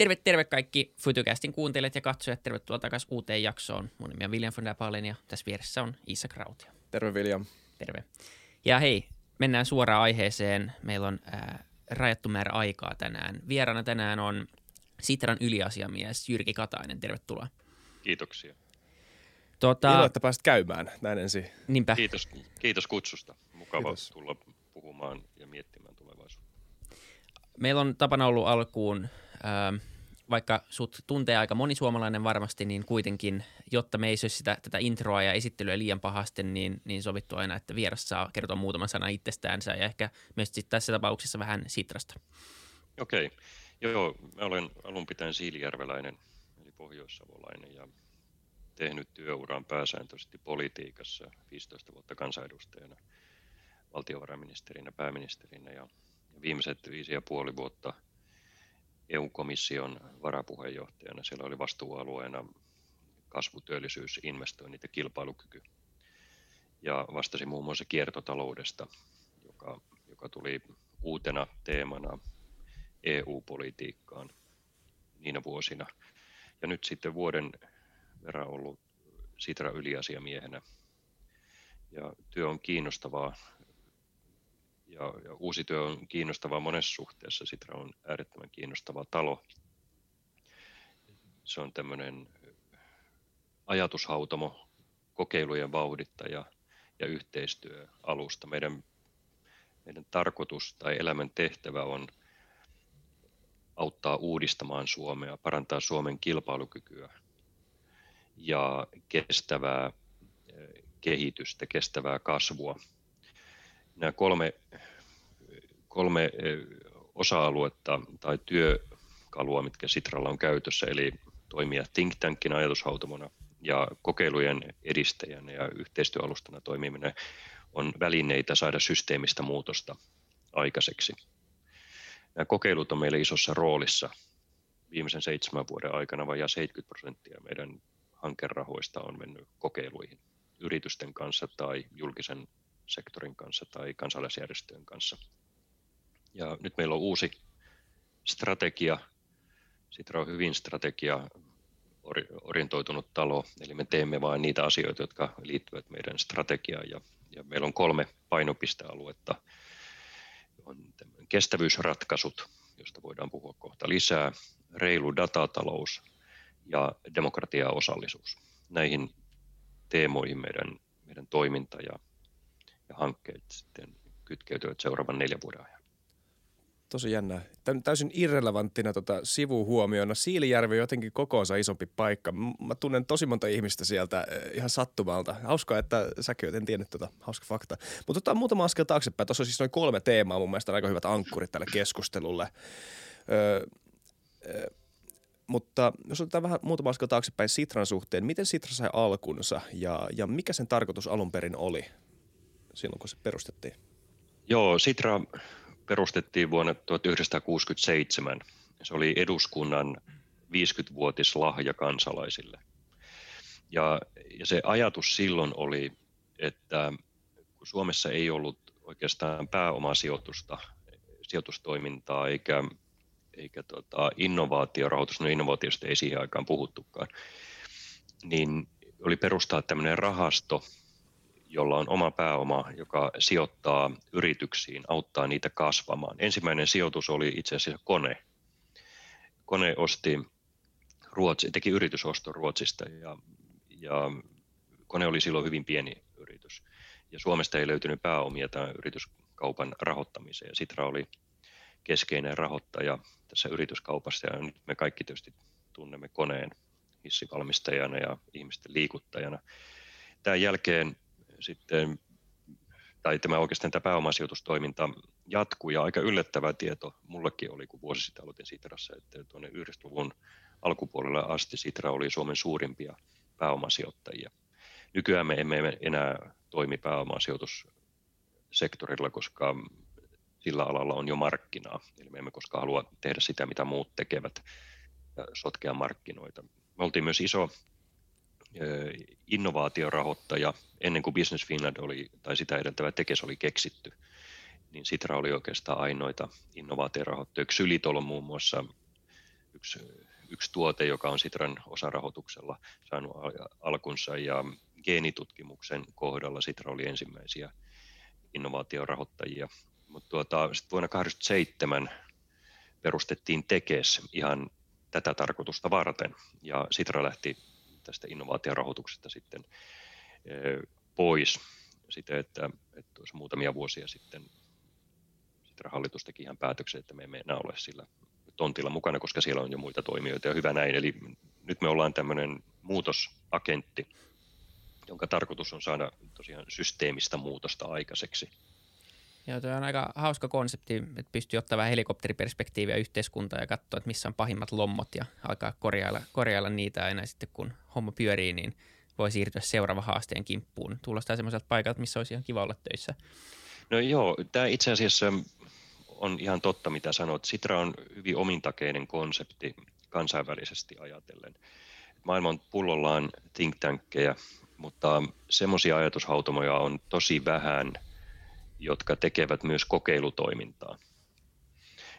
Terve, terve kaikki Futucastin kuuntelijat ja katsojat. Tervetuloa takaisin uuteen jaksoon. Mun nimi on William von der Palen ja tässä vieressä on Isa Krautio. Terve William. Terve. Ja hei, mennään suoraan aiheeseen. Meillä on ää, rajattu määrä aikaa tänään. Vieraana tänään on Sitran yliasiamies Jyrki Katainen. Tervetuloa. Kiitoksia. Tota, Ilo, että pääsit käymään näin ensin. Niinpä. Kiitos, kiitos kutsusta. Mukava kiitos. tulla puhumaan ja miettimään tulevaisuutta. Meillä on tapana ollut alkuun, äh, vaikka sut tuntee aika moni suomalainen varmasti, niin kuitenkin, jotta me ei söisi sitä, tätä introa ja esittelyä liian pahasti, niin, niin sovittu aina, että vieras saa kertoa muutaman sanan itsestäänsä ja ehkä myös tässä tapauksessa vähän Sitrasta. Okei. Okay. Joo, mä olen alun pitäen siilijärveläinen, eli pohjoissavolainen, ja tehnyt työuran pääsääntöisesti politiikassa 15 vuotta kansanedustajana, valtiovarainministerinä, pääministerinä ja viimeiset viisi ja puoli vuotta EU-komission varapuheenjohtajana. Siellä oli vastuualueena kasvu, työllisyys, investoinnit ja kilpailukyky. Ja vastasin muun muassa kiertotaloudesta, joka, joka tuli uutena teemana EU-politiikkaan niinä vuosina. Ja nyt sitten vuoden verran ollut Sitra yliasiamiehenä. Ja työ on kiinnostavaa ja, ja uusi työ on kiinnostavaa monessa suhteessa. Sitra on äärettömän kiinnostava talo. Se on tämmöinen ajatushautomo, kokeilujen vauhdittaja ja yhteistyöalusta. Meidän, meidän tarkoitus tai elämän tehtävä on auttaa uudistamaan Suomea, parantaa Suomen kilpailukykyä ja kestävää eh, kehitystä, kestävää kasvua. Nämä kolme, kolme eh, osa-aluetta tai työkalua, mitkä Sitralla on käytössä, eli toimia think tankin ajatushautomona ja kokeilujen edistäjänä ja yhteistyöalustana toimiminen on välineitä saada systeemistä muutosta aikaiseksi. Nämä kokeilut on meille isossa roolissa. Viimeisen seitsemän vuoden aikana vajaa 70 prosenttia meidän hankerahoista on mennyt kokeiluihin yritysten kanssa tai julkisen sektorin kanssa tai kansalaisjärjestöjen kanssa. Ja nyt meillä on uusi strategia. Sitra on hyvin strategia orientoitunut talo, eli me teemme vain niitä asioita, jotka liittyvät meidän strategiaan. Ja, ja meillä on kolme painopistealuetta. On kestävyysratkaisut, josta voidaan puhua kohta lisää, reilu datatalous ja demokratia osallisuus. Näihin teemoihin meidän, meidän toiminta ja, ja hankkeet sitten kytkeytyvät seuraavan neljän vuoden ajan. Tosi jännä. Täysin irrelevanttina tota sivuhuomiona. Siilijärvi on jotenkin kokoonsa isompi paikka. Mä tunnen tosi monta ihmistä sieltä eh, ihan sattumalta. Hauskaa, että säkin en tiennyt tota. Hauska fakta. Mutta otetaan muutama askel taaksepäin. Tuossa on siis noin kolme teemaa mun mielestä aika hyvät ankkurit tälle keskustelulle. Öö, öö, mutta jos otetaan vähän muutama askel taaksepäin Sitran suhteen, miten Sitra sai alkunsa ja, ja mikä sen tarkoitus alun perin oli silloin, kun se perustettiin? Joo, Sitra perustettiin vuonna 1967. Se oli eduskunnan 50-vuotislahja kansalaisille. Ja, ja se ajatus silloin oli, että kun Suomessa ei ollut oikeastaan pääomasijoitusta, sijoitustoimintaa eikä eikä tota, innovaatiorahoitus, no innovaatiosta ei siihen aikaan puhuttukaan, niin oli perustaa tämmöinen rahasto, jolla on oma pääoma, joka sijoittaa yrityksiin, auttaa niitä kasvamaan. Ensimmäinen sijoitus oli itse asiassa kone. Kone osti Ruotsi, teki yritysoston Ruotsista ja, ja kone oli silloin hyvin pieni yritys. Ja Suomesta ei löytynyt pääomia tämän yrityskaupan rahoittamiseen. Sitra oli keskeinen rahoittaja tässä yrityskaupassa ja nyt me kaikki tietysti tunnemme koneen hissivalmistajana ja ihmisten liikuttajana. Tämän jälkeen sitten, tai tämä oikeastaan tämä pääomasijoitustoiminta jatkuu ja aika yllättävä tieto mullekin oli, kun vuosi sitten aloitin Sitrassa, että tuonne 90-luvun alkupuolella asti Sitra oli Suomen suurimpia pääomasijoittajia. Nykyään me emme enää toimi pääomasijoitussektorilla, koska sillä alalla on jo markkinaa. Eli me emme koskaan halua tehdä sitä, mitä muut tekevät, ja sotkea markkinoita. Me oltiin myös iso innovaatiorahoittaja ennen kuin Business Finland oli, tai sitä edeltävä Tekes oli keksitty, niin Sitra oli oikeastaan ainoita innovaatiorahoittajia. Xylitol on muun muassa yksi, yksi tuote, joka on Sitran osarahoituksella saanut alkunsa ja geenitutkimuksen kohdalla Sitra oli ensimmäisiä innovaatiorahoittajia. Mutta tuota, vuonna 1987 perustettiin Tekes ihan tätä tarkoitusta varten ja Sitra lähti tästä innovaatiorahoituksesta sitten pois sitä, että, että muutamia vuosia sitten hallitus teki ihan päätöksen, että me emme enää ole sillä tontilla mukana, koska siellä on jo muita toimijoita ja hyvä näin. Eli nyt me ollaan tämmöinen muutosagentti, jonka tarkoitus on saada tosiaan systeemistä muutosta aikaiseksi. Joo, tuo on aika hauska konsepti, että pystyy ottaa vähän helikopteriperspektiiviä yhteiskuntaa ja katsoa, että missä on pahimmat lommot ja alkaa korjailla, korjailla niitä aina sitten kun homma pyörii, niin voi siirtyä seuraava haasteen kimppuun. Tullostaa semmoiselta paikalta, missä olisi ihan kiva olla töissä. No joo, tämä itse asiassa on ihan totta, mitä sanot. Sitra on hyvin omintakeinen konsepti kansainvälisesti ajatellen. Maailma on pullollaan think tankkeja, mutta semmoisia ajatushautomoja on tosi vähän, jotka tekevät myös kokeilutoimintaa.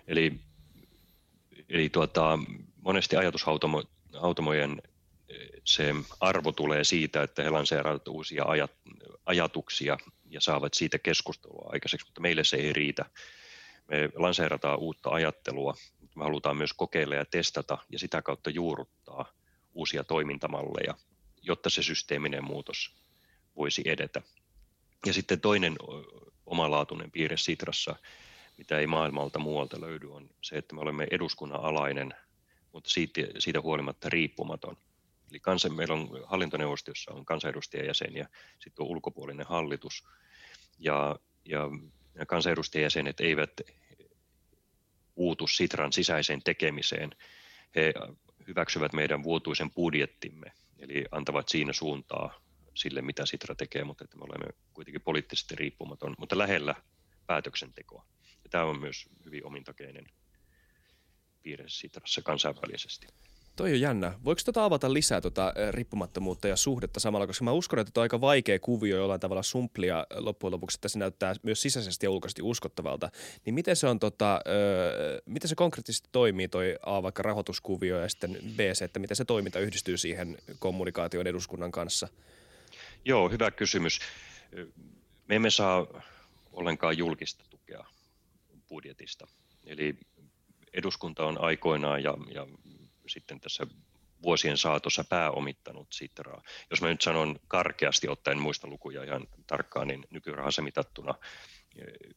Eli, eli tuota, monesti ajatushautomojen se arvo tulee siitä, että he lanseeraavat uusia ajat, ajatuksia ja saavat siitä keskustelua aikaiseksi, mutta meille se ei riitä. Me lanseerataan uutta ajattelua, mutta me halutaan myös kokeilla ja testata ja sitä kautta juurruttaa uusia toimintamalleja, jotta se systeeminen muutos voisi edetä. Ja sitten toinen omalaatuinen piirre Sitrassa, mitä ei maailmalta muualta löydy, on se, että me olemme eduskunnan alainen, mutta siitä, siitä huolimatta riippumaton – Eli kansan, meillä on hallintoneuvosto, jossa on kansanedustajajäseniä, sitten on ulkopuolinen hallitus, ja, ja kansanedustajajäsenet eivät puutu Sitran sisäiseen tekemiseen. He hyväksyvät meidän vuotuisen budjettimme, eli antavat siinä suuntaa sille, mitä Sitra tekee, mutta että me olemme kuitenkin poliittisesti riippumaton, mutta lähellä päätöksentekoa. Ja tämä on myös hyvin omintakeinen piirre Sitrassa kansainvälisesti. Toi on jännä. Voiko tota avata lisää tota riippumattomuutta ja suhdetta samalla, koska mä uskon, että on aika vaikea kuvio jollain tavalla sumplia loppujen lopuksi, että se näyttää myös sisäisesti ja ulkoisesti uskottavalta. Niin miten se on tota, ö, miten se konkreettisesti toimii toi A vaikka rahoituskuvio ja sitten B se, että miten se toiminta yhdistyy siihen kommunikaation eduskunnan kanssa? Joo, hyvä kysymys. Me emme saa ollenkaan julkista tukea budjetista. Eli eduskunta on aikoinaan ja, ja sitten tässä vuosien saatossa pääomittanut Sitraa. Jos mä nyt sanon karkeasti ottaen muista lukuja ihan tarkkaan, niin nykyrahassa mitattuna eh,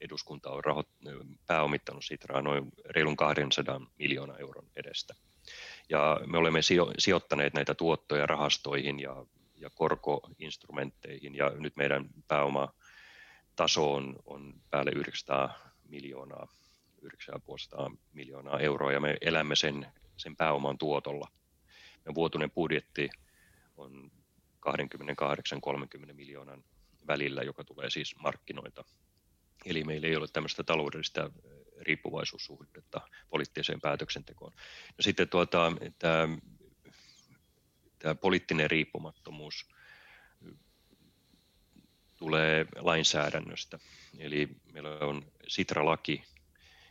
eduskunta on raho- pääomittanut Sitraa noin reilun 200 miljoonaa euron edestä. Ja me olemme sijo- sijoittaneet näitä tuottoja rahastoihin ja, ja korkoinstrumentteihin ja nyt meidän pääoma taso on, on päälle 900 miljoonaa 900 miljoonaa euroa ja me elämme sen sen pääoman tuotolla. Ja vuotuinen budjetti on 28-30 miljoonan välillä, joka tulee siis markkinoita. Eli meillä ei ole tämmöistä taloudellista riippuvaisuussuhdetta poliittiseen päätöksentekoon. No sitten tuota, tämä, tämä poliittinen riippumattomuus tulee lainsäädännöstä. Eli meillä on Sitra-laki,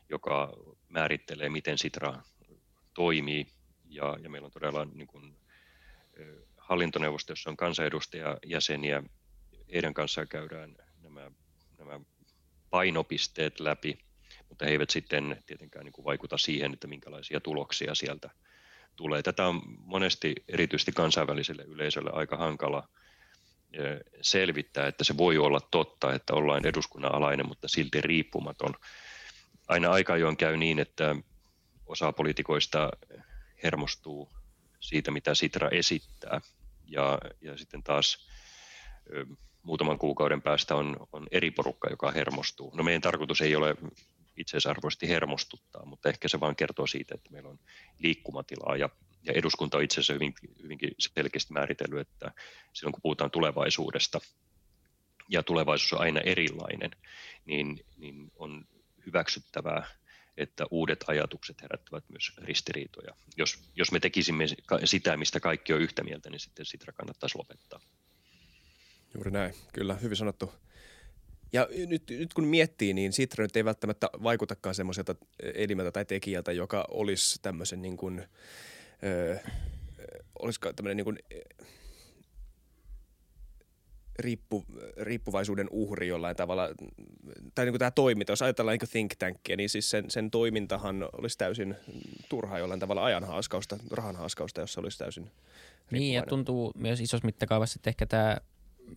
joka määrittelee, miten Sitra toimii ja, ja meillä on todella niin kuin, hallintoneuvosto, jossa on kansanedustajajäseniä. Heidän kanssaan käydään nämä, nämä painopisteet läpi, mutta he eivät sitten tietenkään niin kuin vaikuta siihen, että minkälaisia tuloksia sieltä tulee. Tätä on monesti erityisesti kansainväliselle yleisölle aika hankala selvittää, että se voi olla totta, että ollaan eduskunnan alainen, mutta silti riippumaton. Aina aika ajoin käy niin, että osa poliitikoista hermostuu siitä, mitä Sitra esittää. Ja, ja sitten taas muutaman kuukauden päästä on, on eri porukka, joka hermostuu. No meidän tarkoitus ei ole itseisarvoisesti hermostuttaa, mutta ehkä se vain kertoo siitä, että meillä on liikkumatilaa ja, ja eduskunta on itse asiassa hyvin, hyvinkin selkeästi määritellyt, että silloin kun puhutaan tulevaisuudesta ja tulevaisuus on aina erilainen, niin, niin on hyväksyttävää että uudet ajatukset herättävät myös ristiriitoja. Jos, jos me tekisimme sitä, mistä kaikki on yhtä mieltä, niin sitten Sitra kannattaisi lopettaa. Juuri näin, kyllä, hyvin sanottu. Ja nyt, nyt kun miettii, niin Sitra nyt ei välttämättä vaikutakaan semmoiselta elimeltä tai tekijältä, joka olisi tämmöisen niin kuin, öö, olisiko tämmöinen niin kuin, riippu, riippuvaisuuden uhri jollain tavalla, tai niin kuin tämä toiminta, jos ajatellaan niin think tankia, niin siis sen, sen toimintahan olisi täysin turhaa jollain tavalla ajan haaskausta, rahan haaskausta, jos se olisi täysin Niin, ja tuntuu myös isossa mittakaavassa, että ehkä tämä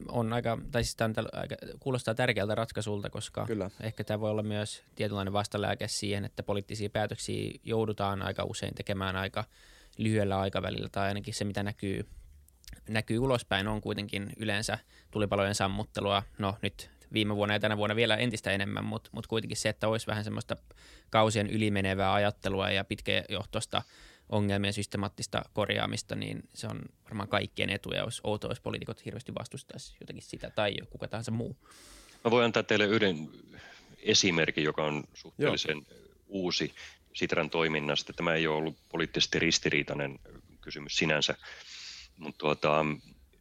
on aika, tai siis tämä aika, kuulostaa tärkeältä ratkaisulta, koska Kyllä. ehkä tämä voi olla myös tietynlainen vastalääke siihen, että poliittisia päätöksiä joudutaan aika usein tekemään aika lyhyellä aikavälillä, tai ainakin se, mitä näkyy näkyy ulospäin, on kuitenkin yleensä tulipalojen sammuttelua. No nyt viime vuonna ja tänä vuonna vielä entistä enemmän, mutta mut kuitenkin se, että olisi vähän semmoista kausien ylimenevää ajattelua ja pitkäjohtoista ongelmien systemaattista korjaamista, niin se on varmaan kaikkien etu, ja olisi outoa, jos poliitikot hirveästi vastustaisi jotakin sitä tai kuka tahansa muu. Mä voin antaa teille yhden esimerkin, joka on suhteellisen Joo. uusi Sitran toiminnasta. Tämä ei ole ollut poliittisesti ristiriitainen kysymys sinänsä, mutta tuota,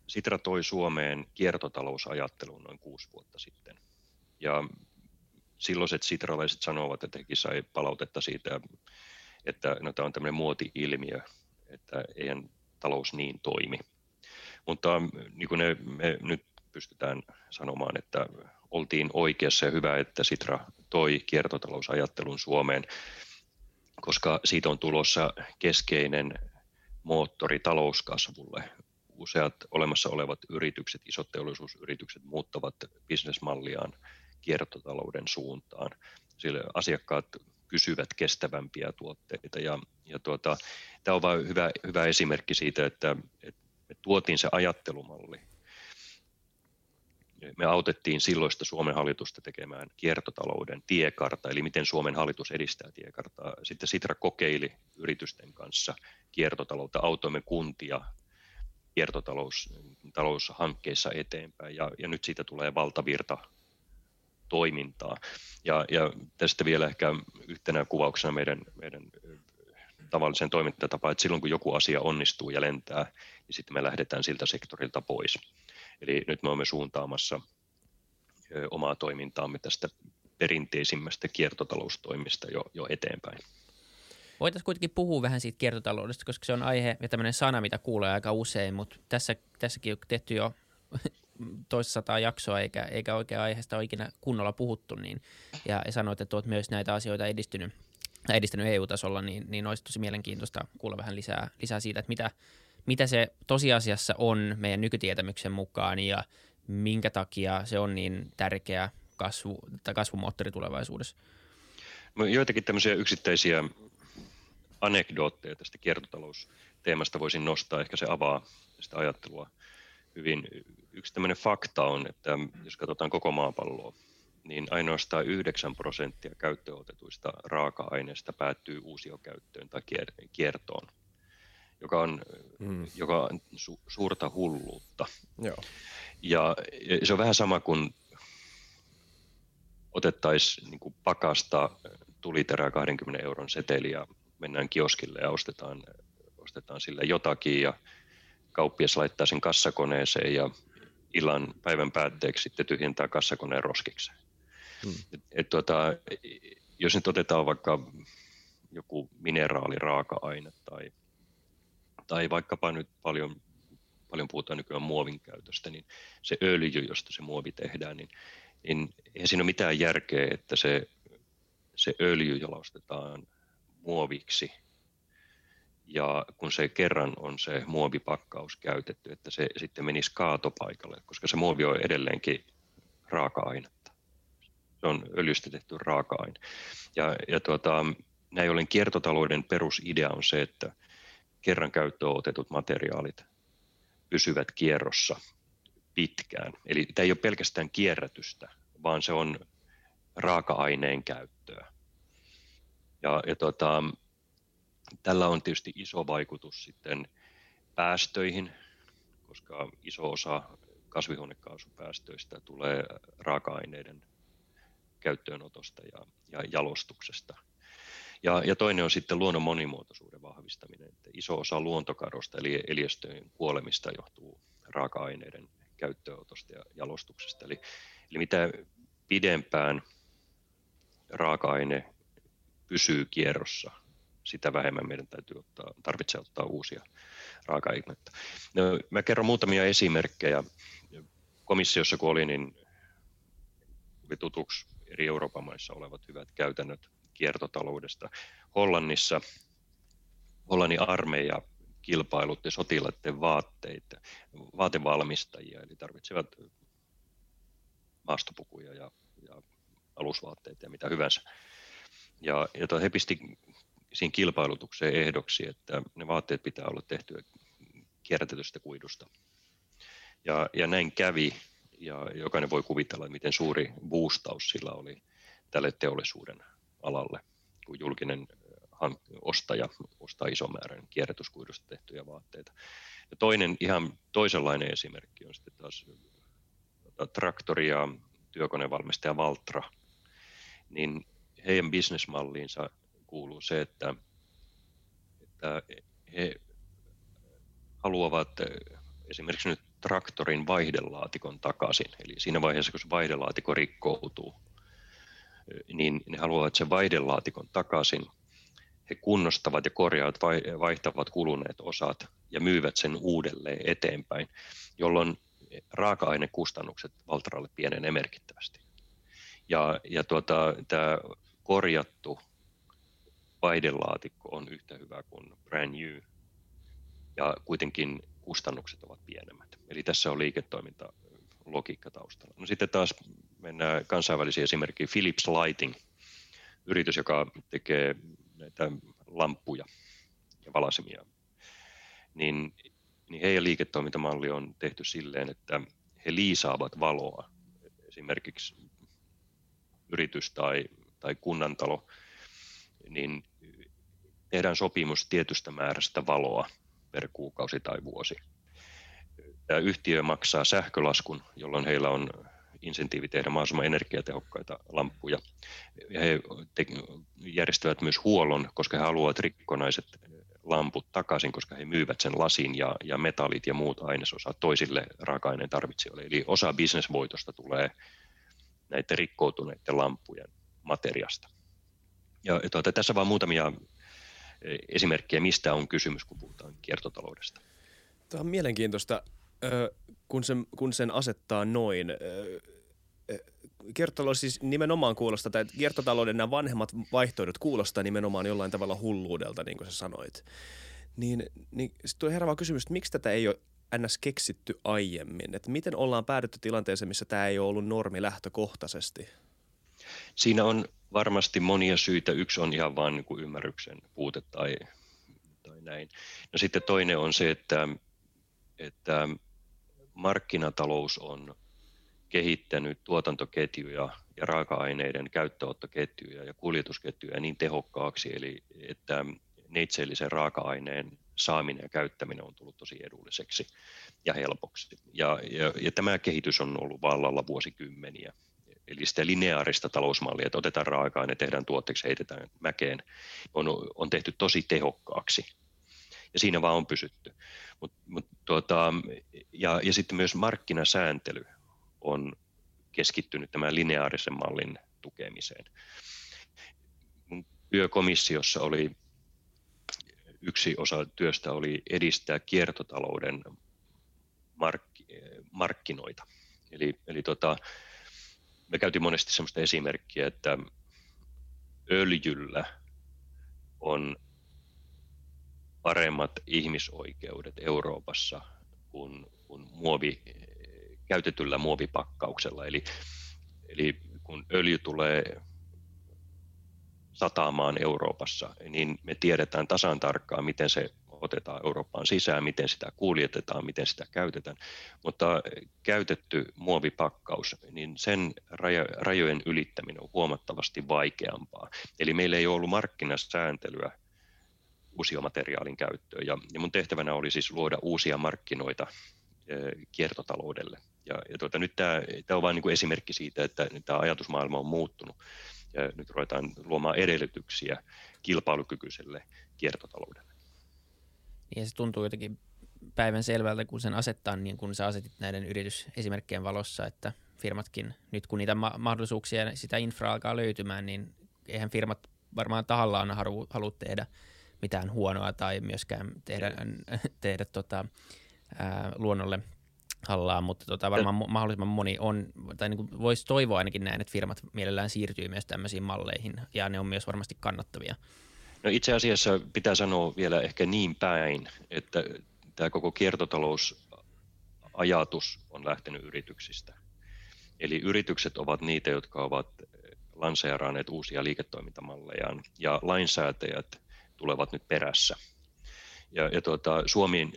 Sitra toi Suomeen kiertotalousajattelun noin kuusi vuotta sitten. Ja silloiset sitralaiset sanovat, että hekin sai palautetta siitä, että no, tämä on tämmöinen muoti-ilmiö, että eihän talous niin toimi. Mutta niin kuin ne, me nyt pystytään sanomaan, että oltiin oikeassa ja hyvä, että Sitra toi kiertotalousajattelun Suomeen, koska siitä on tulossa keskeinen moottori talouskasvulle. Useat olemassa olevat yritykset, isot teollisuusyritykset muuttavat bisnesmalliaan kiertotalouden suuntaan. Sillä asiakkaat kysyvät kestävämpiä tuotteita. Ja, ja tuota, tämä on vain hyvä, hyvä esimerkki siitä, että, että me tuotiin se ajattelumalli. Me autettiin silloista Suomen hallitusta tekemään kiertotalouden tiekarta, eli miten Suomen hallitus edistää tiekartaa. Sitten Sitra kokeili yritysten kanssa kiertotaloutta, autoimme kuntia kiertotaloushankkeissa eteenpäin, ja, ja nyt siitä tulee valtavirta toimintaa. Ja, ja tästä vielä ehkä yhtenä kuvauksena meidän, meidän tavallisen toimintatapaan, että silloin kun joku asia onnistuu ja lentää, niin sitten me lähdetään siltä sektorilta pois. Eli nyt me olemme suuntaamassa omaa toimintaamme tästä perinteisimmästä kiertotaloustoimista jo, jo eteenpäin. Voitaisiin kuitenkin puhua vähän siitä kiertotaloudesta, koska se on aihe ja tämmöinen sana, mitä kuulee aika usein, mutta tässä, tässäkin on tehty jo toisataa jaksoa eikä, eikä oikein aiheesta ole ikinä kunnolla puhuttu, niin, ja, sanoit, että olet myös näitä asioita edistynyt, edistänyt EU-tasolla, niin, niin olisi tosi mielenkiintoista kuulla vähän lisää, lisää siitä, että mitä, mitä se tosiasiassa on meidän nykytietämyksen mukaan ja minkä takia se on niin tärkeä kasvu, tai kasvumoottori tulevaisuudessa. Joitakin tämmöisiä yksittäisiä anekdootteja tästä kiertotalousteemasta voisin nostaa. Ehkä se avaa sitä ajattelua hyvin. Yksi tämmöinen fakta on, että jos katsotaan koko maapalloa, niin ainoastaan 9 prosenttia käyttöön otetuista raaka-aineista päättyy uusiokäyttöön tai kiertoon, joka on, mm. joka on su- suurta hulluutta. Joo. Ja se on vähän sama kuin otettaisiin niin pakasta tuliterää 20 euron seteli ja mennään kioskille ja ostetaan, ostetaan sille jotakin ja kauppias laittaa sen kassakoneeseen ja illan päivän päätteeksi sitten tyhjentää kassakoneen roskikseen. Hmm. Et, et tuota, jos nyt otetaan vaikka joku mineraaliraaka-aine tai, tai vaikkapa nyt paljon, paljon puhutaan nykyään muovin käytöstä, niin se öljy, josta se muovi tehdään, niin, niin eihän siinä ole mitään järkeä, että se, se öljy jalostetaan muoviksi ja kun se kerran on se muovipakkaus käytetty, että se sitten menisi kaatopaikalle, koska se muovi on edelleenkin raaka-ainetta. Se on öljystetty raaka-aine. Ja, ja tuota, näin ollen kiertotalouden perusidea on se, että kerran käyttöön otetut materiaalit pysyvät kierrossa pitkään. Eli tämä ei ole pelkästään kierrätystä, vaan se on raaka-aineen käyttöä. Ja, ja tuota, Tällä on tietysti iso vaikutus sitten päästöihin, koska iso osa kasvihuonekaasupäästöistä tulee raaka-aineiden käyttöönotosta ja, ja jalostuksesta. Ja, ja toinen on sitten luonnon monimuotoisuuden vahvistaminen. Että iso osa luontokadosta eli eliöstöjen kuolemista johtuu raaka-aineiden käyttöönotosta ja jalostuksesta. Eli, eli mitä pidempään raaka-aine pysyy kierrossa, sitä vähemmän meidän täytyy ottaa, tarvitsee ottaa uusia raaka-aineita. No, mä kerron muutamia esimerkkejä. Komissiossa kun olin, niin tuli tutuksi eri Euroopan maissa olevat hyvät käytännöt kiertotaloudesta. Hollannissa Hollannin armeija kilpailutti sotilaiden vaatteita, vaatevalmistajia, eli tarvitsevat maastopukuja ja, ja alusvaatteita ja mitä hyvänsä. Ja, ja he pisti siinä kilpailutukseen ehdoksi, että ne vaatteet pitää olla tehtyä kierrätetystä kuidusta. Ja, ja näin kävi, ja jokainen voi kuvitella, miten suuri boostaus sillä oli tälle teollisuuden alalle, kun julkinen ostaja ostaa ison määrän kierrätyskuidusta tehtyjä vaatteita. Ja toinen ihan toisenlainen esimerkki on sitten taas traktori- ja työkonevalmistaja Valtra, niin heidän bisnesmalliinsa kuuluu se, että, että he haluavat esimerkiksi nyt traktorin vaihdelaatikon takaisin. Eli siinä vaiheessa, kun se vaihdelaatikko rikkoutuu, niin ne haluavat sen vaihdelaatikon takaisin. He kunnostavat ja korjaavat, vaihtavat kuluneet osat ja myyvät sen uudelleen eteenpäin, jolloin raaka-ainekustannukset Valtralle pienenee merkittävästi. Ja, ja tuota, tämä korjattu vaihdelaatikko on yhtä hyvä kuin brand new, ja kuitenkin kustannukset ovat pienemmät. Eli tässä on liiketoiminta logiikka taustalla. No sitten taas mennään kansainvälisiä esimerkkejä. Philips Lighting, yritys, joka tekee näitä lampuja ja valasimia, niin, niin heidän liiketoimintamalli on tehty silleen, että he liisaavat valoa. Esimerkiksi yritys tai, tai kunnantalo, niin tehdään sopimus tietystä määrästä valoa per kuukausi tai vuosi. Tämä yhtiö maksaa sähkölaskun, jolloin heillä on insentiivi tehdä mahdollisimman energiatehokkaita lamppuja. He järjestävät myös huollon, koska he haluavat rikkonaiset lamput takaisin, koska he myyvät sen lasin ja, ja metallit ja muut ainesosat toisille raaka-aineen tarvitsijoille. Eli osa bisnesvoitosta tulee näiden rikkoutuneiden lampujen materiasta. Ja tuota, tässä vain muutamia esimerkkejä, mistä on kysymys, kun puhutaan kiertotaloudesta. Tämä on mielenkiintoista, kun sen, kun sen asettaa noin. Kiertotalous siis nimenomaan kuulostaa, tai kiertotalouden nämä vanhemmat vaihtoehdot kuulostaa nimenomaan jollain tavalla hulluudelta, niin kuin sä sanoit. Niin, niin sitten herää kysymys, että miksi tätä ei ole ns. keksitty aiemmin? Että miten ollaan päädytty tilanteeseen, missä tämä ei ole ollut normi lähtökohtaisesti? Siinä on varmasti monia syitä. Yksi on ihan vain niin ymmärryksen puute tai, tai näin. No sitten toinen on se, että, että markkinatalous on kehittänyt tuotantoketjuja ja raaka-aineiden käyttöönottoketjuja ja kuljetusketjuja niin tehokkaaksi, eli että neitseellisen raaka-aineen saaminen ja käyttäminen on tullut tosi edulliseksi ja helpoksi. Ja, ja, ja tämä kehitys on ollut vallalla vuosikymmeniä. Eli sitä lineaarista talousmallia, että otetaan raaka-aine, tehdään tuotteeksi, heitetään mäkeen, on, on tehty tosi tehokkaaksi. Ja siinä vaan on pysytty. Mut, mut, tuota, ja, ja sitten myös markkinasääntely on keskittynyt tämän lineaarisen mallin tukemiseen. Mun työkomissiossa oli yksi osa työstä oli edistää kiertotalouden mark- markkinoita. Eli, eli tota, me käytiin monesti sellaista esimerkkiä, että öljyllä on paremmat ihmisoikeudet Euroopassa kuin, kuin muovi, käytetyllä muovipakkauksella. Eli, eli kun öljy tulee sataamaan Euroopassa, niin me tiedetään tasan tarkkaan, miten se otetaan Eurooppaan sisään, miten sitä kuljetetaan, miten sitä käytetään. Mutta käytetty muovipakkaus, niin sen rajojen ylittäminen on huomattavasti vaikeampaa. Eli meillä ei ole ollut markkinasääntelyä uusiomateriaalin käyttöön. Ja, mun tehtävänä oli siis luoda uusia markkinoita e, kiertotaloudelle. Ja, ja tuota, nyt tämä, tämä on vain niin esimerkki siitä, että tämä ajatusmaailma on muuttunut ja nyt ruvetaan luomaan edellytyksiä kilpailukykyiselle kiertotaloudelle. Niin se tuntuu jotenkin päivän selvältä, kun sen asettaa niin kun sä asetit näiden yritysesimerkkien valossa, että firmatkin, nyt kun niitä ma- mahdollisuuksia ja sitä infraa alkaa löytymään, niin eihän firmat varmaan tahallaan halu, halua tehdä mitään huonoa tai myöskään tehdä, tehdä tota, ää, luonnolle hallaa, mutta tota, varmaan mahdollisimman moni on, tai niin voisi toivoa ainakin näin, että firmat mielellään siirtyy myös tämmöisiin malleihin, ja ne on myös varmasti kannattavia. No itse asiassa pitää sanoa vielä ehkä niin päin, että tämä koko kiertotalousajatus on lähtenyt yrityksistä. Eli yritykset ovat niitä, jotka ovat lanseeraaneet uusia liiketoimintamallejaan, ja lainsäätäjät tulevat nyt perässä. Ja, ja tuota, Suomi,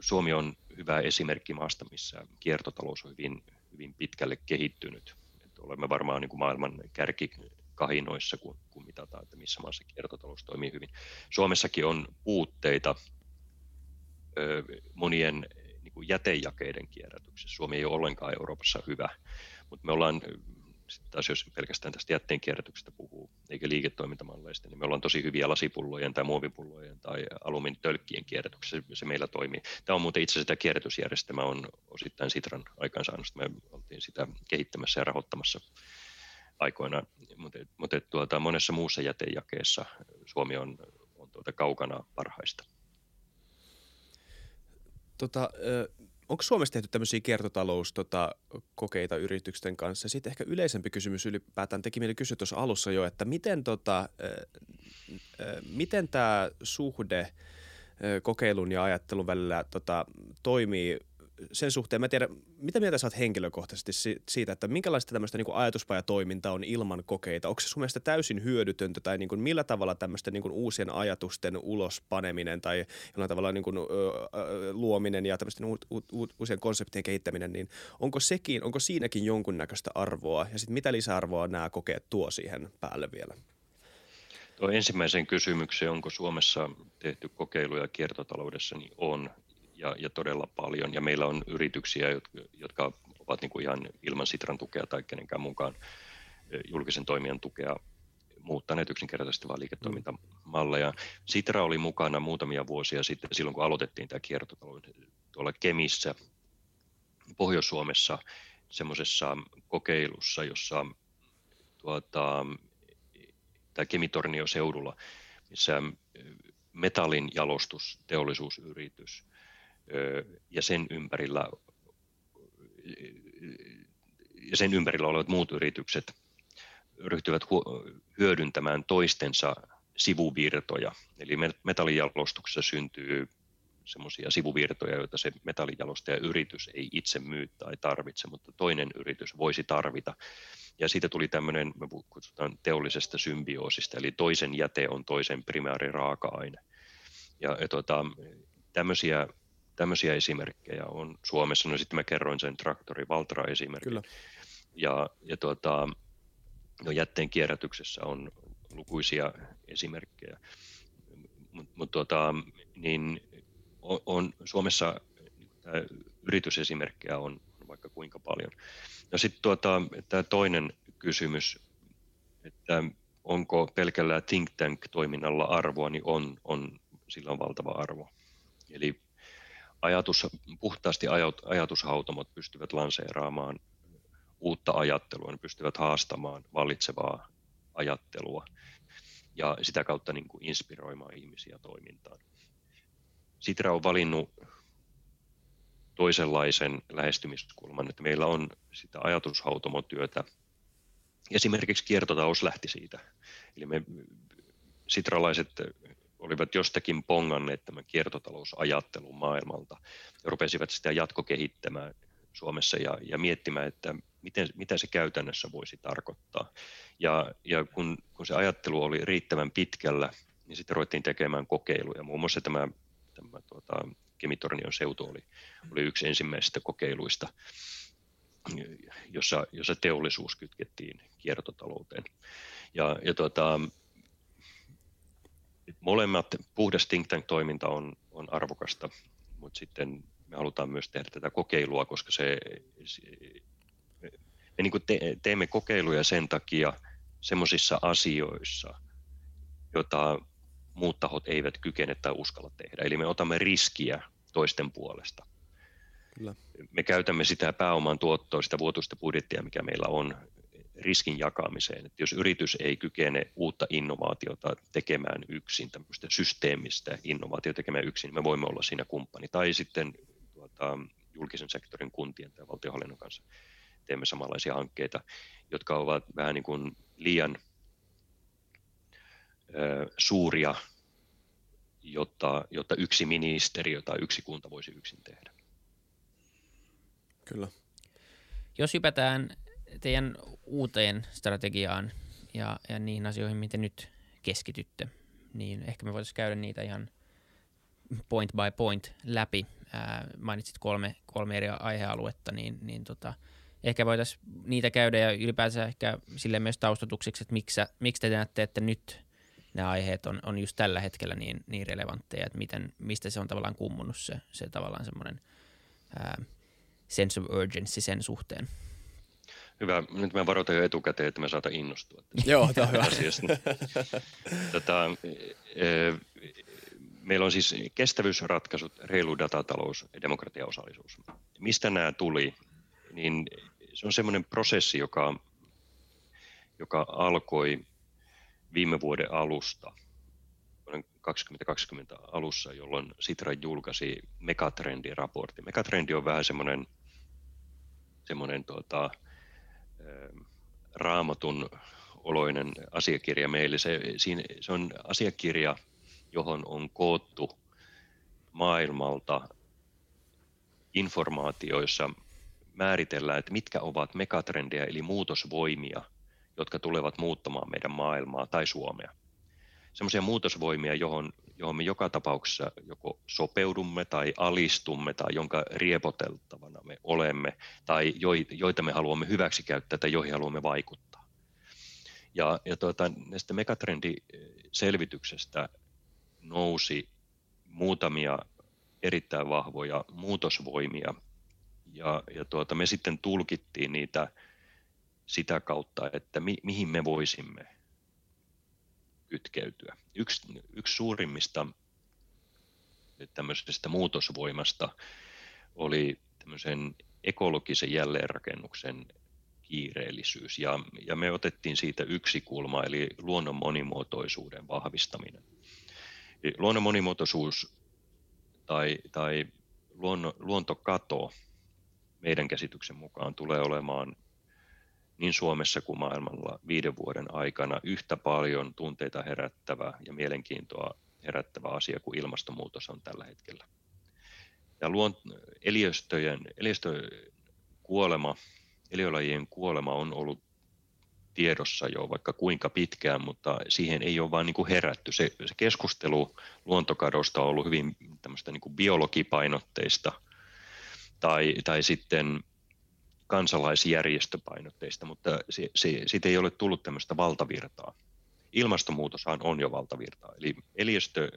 Suomi on hyvä esimerkki maasta, missä kiertotalous on hyvin, hyvin pitkälle kehittynyt. Että olemme varmaan niin kuin maailman kärkikahinoissa, kun, kun mitataan, että missä maassa kiertotalous toimii hyvin. Suomessakin on puutteita ö, monien niin kuin jätejakeiden kierrätyksessä. Suomi ei ole ollenkaan Euroopassa hyvä, mutta me ollaan sitten taas jos pelkästään tästä jätteen kierrätyksestä puhuu, eikä liiketoimintamalleista, niin me ollaan tosi hyviä lasipullojen tai muovipullojen tai alumiinitölkkien kierrätyksessä, se meillä toimii. Tämä on muuten itse asiassa tämä kierrätysjärjestelmä on osittain Sitran aikaansaannosta, me oltiin sitä kehittämässä ja rahoittamassa aikoina, mutta, mutta tuota, monessa muussa jätejakeessa Suomi on, on tuota kaukana parhaista. Tota, onko Suomessa tehty tämmöisiä kiertotalouskokeita tota, yritysten kanssa? Sitten ehkä yleisempi kysymys ylipäätään teki mieli kysyä tuossa alussa jo, että miten, tota, miten tämä suhde kokeilun ja ajattelun välillä tota, toimii sen suhteen, mä tiedän, mitä mieltä sä oot henkilökohtaisesti siitä, että minkälaista tämmöistä niin ajatuspajatoimintaa on ilman kokeita? Onko se sun mielestä täysin hyödytöntä tai niin kuin millä tavalla tämmöistä niin kuin uusien ajatusten ulospaneminen tai jollain tavalla niin kuin, ö, ö, luominen ja tämmöisten u, u, u, uusien konseptien kehittäminen, niin onko, sekin, onko siinäkin jonkunnäköistä arvoa ja sitten mitä lisäarvoa nämä kokeet tuo siihen päälle vielä? Tuo ensimmäiseen kysymykseen, onko Suomessa tehty kokeiluja kiertotaloudessa, niin on ja, ja todella paljon. Ja meillä on yrityksiä, jotka, jotka ovat niin kuin ihan ilman Sitran tukea tai kenenkään mukaan julkisen toimijan tukea muuttaneet yksinkertaisesti vain liiketoimintamalleja. Sitra oli mukana muutamia vuosia sitten silloin, kun aloitettiin tämä kiertotalous tuolla Kemissä Pohjois-Suomessa semmoisessa kokeilussa, jossa tuota, tämä Kemitornio seudulla, missä metallin jalostusteollisuusyritys ja sen ympärillä ja sen ympärillä olevat muut yritykset ryhtyvät hyödyntämään toistensa sivuvirtoja. Eli metallijalostuksessa syntyy semmoisia sivuvirtoja, joita se metallijalostaja yritys ei itse myy tai tarvitse, mutta toinen yritys voisi tarvita. Ja siitä tuli tämmöinen, me kutsutaan teollisesta symbioosista, eli toisen jäte on toisen primääriraaka-aine. Ja, ja tuota, tämmöisiä tämmöisiä esimerkkejä on Suomessa. No sitten mä kerroin sen traktori Valtra-esimerkin. Kyllä. Ja, ja tuota, no jätteen kierrätyksessä on lukuisia esimerkkejä. Mutta mut tuota, niin on, on Suomessa yritysesimerkkejä on, on vaikka kuinka paljon. No sitten tuota, tämä toinen kysymys, että onko pelkällä think tank-toiminnalla arvoa, niin on, on, sillä on valtava arvo. Eli ajatus, puhtaasti ajatushautomot pystyvät lanseeraamaan uutta ajattelua, ne pystyvät haastamaan vallitsevaa ajattelua ja sitä kautta niin kuin inspiroimaan ihmisiä toimintaan. Sitra on valinnut toisenlaisen lähestymiskulman, että meillä on sitä ajatushautomotyötä. Esimerkiksi kiertotalous lähti siitä. Eli me sitralaiset olivat jostakin ponganneet tämän kiertotalousajattelun maailmalta ja rupesivat sitä jatkokehittämään Suomessa ja, ja miettimään, että miten, mitä se käytännössä voisi tarkoittaa. Ja, ja kun, kun se ajattelu oli riittävän pitkällä, niin sitten ruvettiin tekemään kokeiluja. Muun muassa tämä, tämä tuota, Kemitornion seutu oli, oli yksi ensimmäisistä kokeiluista, jossa, jossa teollisuus kytkettiin kiertotalouteen. Ja, ja tuota, molemmat, puhdas think tank-toiminta on, on arvokasta, mutta sitten me halutaan myös tehdä tätä kokeilua, koska se, se me niin te, teemme kokeiluja sen takia semmoisissa asioissa, joita muut tahot eivät kykene tai uskalla tehdä. Eli me otamme riskiä toisten puolesta. Kyllä. Me käytämme sitä pääoman tuottoa, sitä vuotuista budjettia, mikä meillä on riskin jakamiseen. Että jos yritys ei kykene uutta innovaatiota tekemään yksin, tämmöistä systeemistä innovaatiota tekemään yksin, me voimme olla siinä kumppani. Tai sitten tuota, julkisen sektorin kuntien tai valtionhallinnon kanssa teemme samanlaisia hankkeita, jotka ovat vähän niin kuin liian ö, suuria, jotta, jotta yksi ministeriö tai yksi kunta voisi yksin tehdä. Kyllä. Jos hypätään teidän uuteen strategiaan ja, ja niihin asioihin, miten nyt keskitytte, niin ehkä me voitaisiin käydä niitä ihan point by point läpi. Ää, mainitsit kolme, kolme eri aihealuetta, niin, niin tota, ehkä voitaisiin niitä käydä ja ylipäänsä ehkä sille myös taustatukseksi, että miksi, miksi te näette, että nyt nämä aiheet on, on just tällä hetkellä niin, niin relevantteja, että miten, mistä se on tavallaan kummunut se, se tavallaan semmoinen sense of urgency sen suhteen. Hyvä. Nyt mä varoitan jo etukäteen, että me saata innostua. Joo, tämä on hyvä. Tätä, e, meillä on siis kestävyysratkaisut, reilu datatalous ja demokratiaosallisuus. Mistä nämä tuli? Niin se on semmoinen prosessi, joka, joka alkoi viime vuoden alusta, vuoden 2020 alussa, jolloin Sitra julkaisi Megatrendi-raportti. Megatrendi on vähän semmoinen, semmoinen tuota, raamatun oloinen asiakirja meille. Se, siinä, se on asiakirja, johon on koottu maailmalta informaatioissa määritellään, että mitkä ovat megatrendejä eli muutosvoimia, jotka tulevat muuttamaan meidän maailmaa tai Suomea. Sellaisia muutosvoimia, johon johon me joka tapauksessa joko sopeudumme tai alistumme tai jonka riepoteltavana me olemme tai joita me haluamme hyväksikäyttää tai joihin haluamme vaikuttaa. Ja, ja tuota, näistä megatrendiselvityksestä nousi muutamia erittäin vahvoja muutosvoimia ja, ja tuota, me sitten tulkittiin niitä sitä kautta, että mi, mihin me voisimme kytkeytyä. Yksi, yksi suurimmista tämmöisestä muutosvoimasta oli tämmöisen ekologisen jälleenrakennuksen kiireellisyys. Ja, ja me otettiin siitä yksi kulma, eli luonnon monimuotoisuuden vahvistaminen. Luonnon monimuotoisuus tai, tai luonno, luontokato meidän käsityksen mukaan tulee olemaan niin Suomessa kuin maailmalla viiden vuoden aikana yhtä paljon tunteita herättävä ja mielenkiintoa herättävä asia kuin ilmastonmuutos on tällä hetkellä. Ja luon, eliöstöjen, eliöstöjen kuolema, eliölajien kuolema on ollut tiedossa jo vaikka kuinka pitkään, mutta siihen ei ole vain niin kuin herätty. Se, se keskustelu luontokadosta on ollut hyvin tämmöistä niin kuin biologipainotteista tai, tai sitten kansalaisjärjestöpainotteista, mutta se, se, siitä ei ole tullut tämmöistä valtavirtaa. Ilmastonmuutoshan on jo valtavirtaa, eli eliöstö,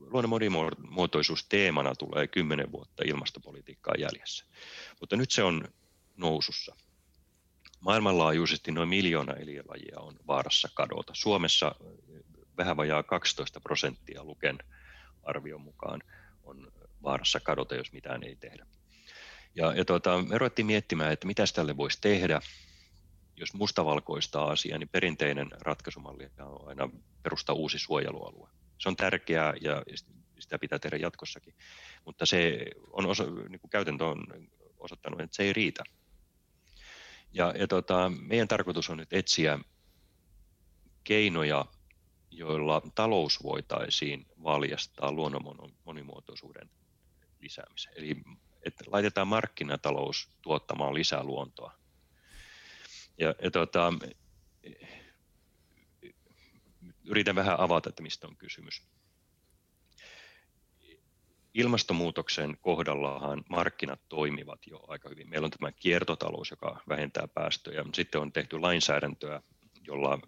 luonnon monimuotoisuus teemana tulee kymmenen vuotta ilmastopolitiikkaa jäljessä. Mutta nyt se on nousussa. Maailmanlaajuisesti noin miljoona eliölajia on vaarassa kadota. Suomessa vähän vajaa 12 prosenttia Luken arvion mukaan on vaarassa kadota, jos mitään ei tehdä. Ja, ja tuota, me ruvettiin miettimään, että mitä tälle voisi tehdä. Jos mustavalkoista asiaa, niin perinteinen ratkaisumalli on aina perustaa uusi suojelualue. Se on tärkeää ja sitä pitää tehdä jatkossakin, mutta se on osa, niin kuin käytäntö on osoittanut, että se ei riitä. Ja, ja tuota, meidän tarkoitus on nyt etsiä keinoja, joilla talous voitaisiin valjastaa luonnon monimuotoisuuden lisäämiseen. Eli että laitetaan markkinatalous tuottamaan lisää luontoa. Ja, ja tota, yritän vähän avata, että mistä on kysymys. Ilmastonmuutoksen kohdallahan markkinat toimivat jo aika hyvin. Meillä on tämä kiertotalous, joka vähentää päästöjä. Sitten on tehty lainsäädäntöä, jolla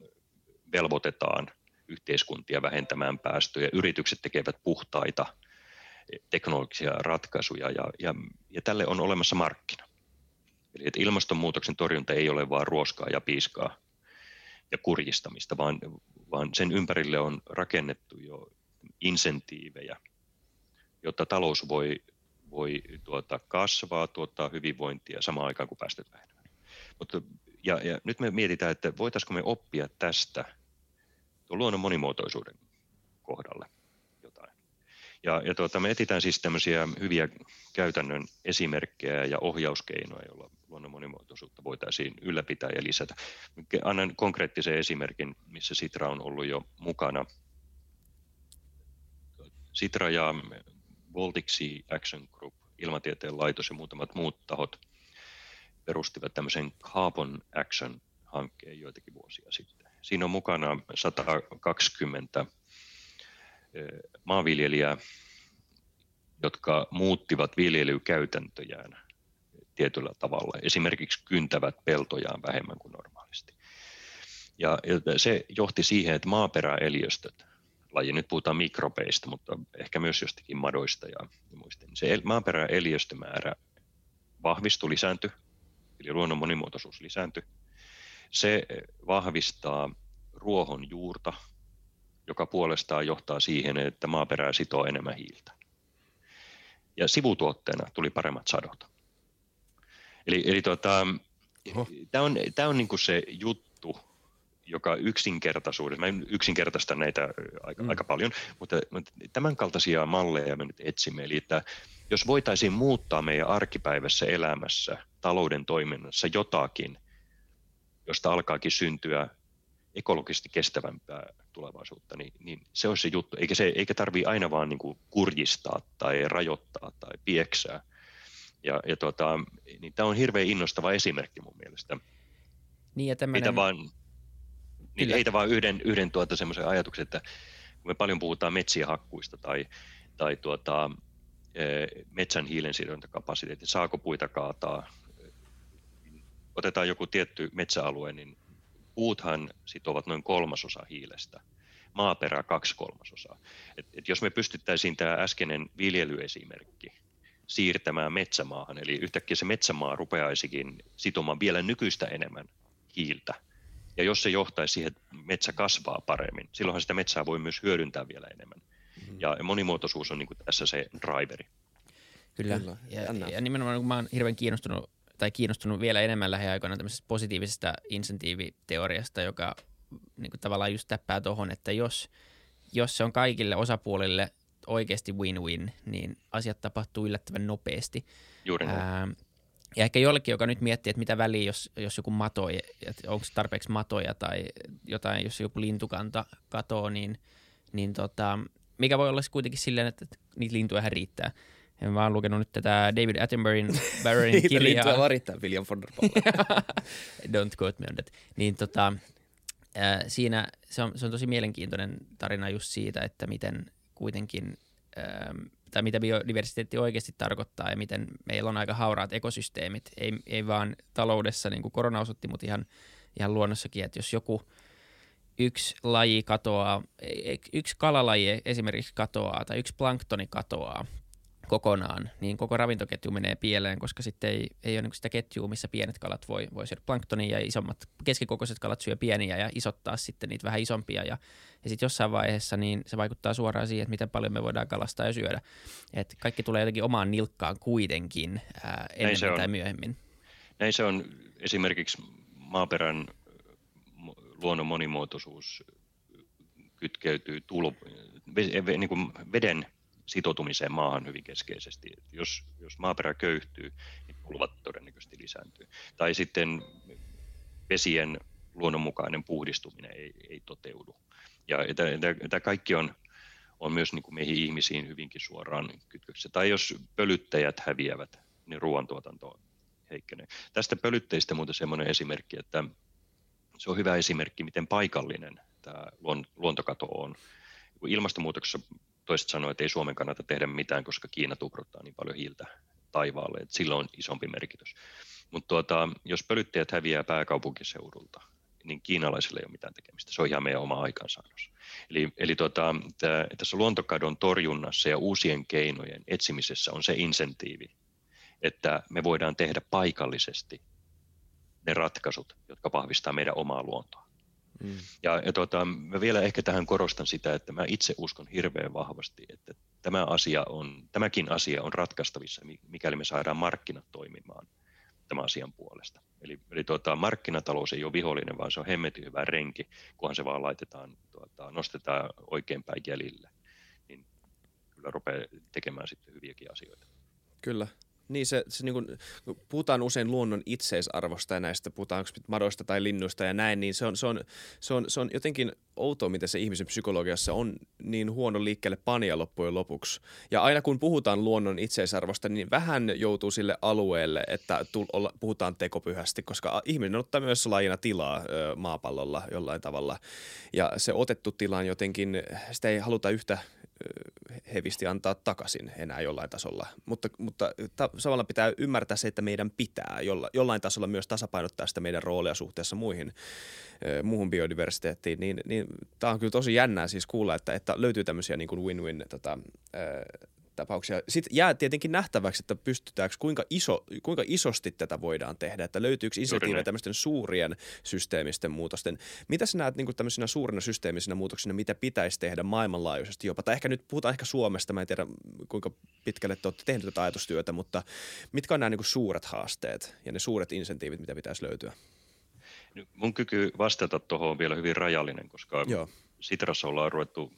velvoitetaan yhteiskuntia vähentämään päästöjä. Yritykset tekevät puhtaita teknologisia ratkaisuja ja, ja, ja tälle on olemassa markkina. Eli että ilmastonmuutoksen torjunta ei ole vain ruoskaa ja piiskaa ja kurjistamista, vaan, vaan sen ympärille on rakennettu jo insentiivejä, jotta talous voi, voi tuota, kasvaa, tuottaa hyvinvointia samaan aikaan kuin päästöt vähenevät. Mutta, ja, ja nyt me mietitään, että voitaisiko me oppia tästä luonnon monimuotoisuuden kohdalle jotain. Ja, ja tuota, me etsitään siis tämmöisiä hyviä käytännön esimerkkejä ja ohjauskeinoja, joilla luonnon monimuotoisuutta voitaisiin ylläpitää ja lisätä. Annan konkreettisen esimerkin, missä Sitra on ollut jo mukana. Sitra ja Baltic Sea Action Group, ilmatieteen laitos ja muutamat muut tahot perustivat tämmöisen Carbon Action-hankkeen joitakin vuosia sitten. Siinä on mukana 120 maanviljelijää, jotka muuttivat viljelykäytäntöjään tietyllä tavalla. Esimerkiksi kyntävät peltojaan vähemmän kuin normaalisti. Ja se johti siihen, että maaperäeliöstöt, laji, nyt puhutaan mikrobeista, mutta ehkä myös jostakin madoista ja, muista, niin se maaperäeliöstömäärä vahvistui, lisääntyi, eli luonnon monimuotoisuus lisääntyi. Se vahvistaa ruohon juurta, joka puolestaan johtaa siihen, että maaperää sitoo enemmän hiiltä. Ja sivutuotteena tuli paremmat sadot. Eli, eli tuota, tämä on, tää on niinku se juttu, joka yksinkertaisuudessa, mä yksinkertaistan näitä aika, mm. aika paljon, mutta, mutta tämän kaltaisia malleja me nyt etsimme. Eli että jos voitaisiin muuttaa meidän arkipäivässä elämässä, talouden toiminnassa jotakin, josta alkaakin syntyä ekologisesti kestävämpää tulevaisuutta, niin, niin se olisi se juttu. Eikä, se, eikä tarvii aina vaan niin kuin kurjistaa tai rajoittaa tai pieksää. Ja, ja tota, niin tämä on hirveän innostava esimerkki mun mielestä. Niin ja tämmöinen... vaan, niin heitä vaan yhden, yhden tuota semmoisen ajatuksen, että kun me paljon puhutaan metsien hakkuista tai, tai tuota, e, metsän hiilensidontakapasiteetti, saako puita kaataa, otetaan joku tietty metsäalue, niin puuthan sitovat noin kolmasosa hiilestä, maaperä kaksi kolmasosaa. Et, et jos me pystyttäisiin tämä äskeinen viljelyesimerkki siirtämään metsämaahan, eli yhtäkkiä se metsämaa rupeaisikin sitomaan vielä nykyistä enemmän hiiltä, ja jos se johtaisi siihen, että metsä kasvaa paremmin, silloinhan sitä metsää voi myös hyödyntää vielä enemmän. Mm-hmm. Ja monimuotoisuus on niin kuin tässä se driveri. Kyllä. Kyllä. Ja, ja nimenomaan kun mä oon hirveän kiinnostunut tai kiinnostunut vielä enemmän lähiaikoina tämmöisestä positiivisesta insentiiviteoriasta, joka niin kuin tavallaan just täppää tuohon, että jos, jos se on kaikille osapuolille oikeasti win-win, niin asiat tapahtuu yllättävän nopeasti. Juuri Ää, ja ehkä jollekin, joka nyt miettii, että mitä väliä, jos, jos joku mato, onko tarpeeksi matoja tai jotain, jos joku lintukanta katoo, niin, niin tota, mikä voi olla kuitenkin silleen, että niitä lintuja riittää. Mä oon lukenut nyt tätä David Attenboryn Barronin kirjaa. Niitä varittaa William von der Don't quote me on that. Niin tota, äh, siinä se on, se on tosi mielenkiintoinen tarina just siitä, että miten kuitenkin ähm, tai mitä biodiversiteetti oikeasti tarkoittaa ja miten meillä on aika hauraat ekosysteemit, ei, ei vaan taloudessa, niin kuin korona osoitti, mutta ihan, ihan luonnossakin, että jos joku yksi laji katoaa, yksi kalalaji esimerkiksi katoaa tai yksi planktoni katoaa, kokonaan, niin koko ravintoketju menee pieleen, koska sitten ei, ei ole niin sitä ketjua, missä pienet kalat voi, voi syödä planktonia ja isommat, keskikokoiset kalat syö pieniä ja isottaa sitten niitä vähän isompia ja, ja sitten jossain vaiheessa niin se vaikuttaa suoraan siihen, että miten paljon me voidaan kalastaa ja syödä. Et kaikki tulee jotenkin omaan nilkkaan kuitenkin ää, ennen tai myöhemmin. Näin se on esimerkiksi maaperän luonnon monimuotoisuus kytkeytyy tulv, niin kuin veden sitoutumiseen maahan hyvin keskeisesti. Et jos, jos maaperä köyhtyy, niin tulvat todennäköisesti lisääntyy. Tai sitten vesien luonnonmukainen puhdistuminen ei, ei toteudu. Ja tämä kaikki on, on myös niin kuin meihin ihmisiin hyvinkin suoraan kytköksissä. Tai jos pölyttäjät häviävät, niin ruoantuotanto heikkenee. Tästä pölytteistä muuten semmoinen esimerkki, että se on hyvä esimerkki, miten paikallinen tämä luontokato on. Ilmastonmuutoksessa toiset sanoivat, että ei Suomen kannata tehdä mitään, koska Kiina tupruttaa niin paljon hiiltä taivaalle, että sillä on isompi merkitys. Mutta tuota, jos pölyttäjät häviää pääkaupunkiseudulta, niin kiinalaisille ei ole mitään tekemistä. Se on ihan meidän oma aikaansaannos. Eli, eli tuota, tää, tässä luontokadon torjunnassa ja uusien keinojen etsimisessä on se insentiivi, että me voidaan tehdä paikallisesti ne ratkaisut, jotka vahvistaa meidän omaa luontoa. Mm. Ja, ja tota, mä vielä ehkä tähän korostan sitä, että mä itse uskon hirveän vahvasti, että tämä asia on, tämäkin asia on ratkaistavissa, mikäli me saadaan markkinat toimimaan tämän asian puolesta. Eli, eli tuota, markkinatalous ei ole vihollinen, vaan se on hemmetin hyvä renki, kunhan se vaan laitetaan, tuota, nostetaan oikein päin jäljille, niin kyllä rupeaa tekemään sitten hyviäkin asioita. Kyllä. Niin se, se niin kuin, puhutaan usein luonnon itseisarvosta ja näistä, puhutaan madoista tai linnuista ja näin, niin se on, se on, se on, se on jotenkin outoa, miten se ihmisen psykologiassa on niin huono liikkeelle pania loppujen lopuksi. Ja aina kun puhutaan luonnon itseisarvosta, niin vähän joutuu sille alueelle, että puhutaan tekopyhästi, koska ihminen ottaa myös lajina tilaa ö, maapallolla jollain tavalla. Ja se otettu tila on jotenkin, sitä ei haluta yhtä hevisti antaa takaisin enää jollain tasolla. Mutta, mutta ta- samalla pitää ymmärtää se, että meidän pitää jolla, jollain tasolla myös tasapainottaa sitä meidän roolia suhteessa muihin, muuhun biodiversiteettiin. Niin, niin tämä on kyllä tosi jännää siis kuulla, että, että löytyy tämmöisiä niin kuin win-win tota, tapauksia. Sitten jää tietenkin nähtäväksi, että pystytäänkö, kuinka, iso, kuinka isosti tätä voidaan tehdä, että löytyykö insentiivejä tämmöisten suurien systeemisten muutosten. Mitä sä näet niin tämmöisenä suurina systeemisinä muutoksina, mitä pitäisi tehdä maailmanlaajuisesti jopa? Tai ehkä nyt puhutaan ehkä Suomesta, mä en tiedä kuinka pitkälle te olette tehneet tätä ajatustyötä, mutta mitkä on nämä niin suuret haasteet ja ne suuret insentiivit, mitä pitäisi löytyä? Mun kyky vastata tuohon on vielä hyvin rajallinen, koska Joo. Sitrassa ollaan ruvettu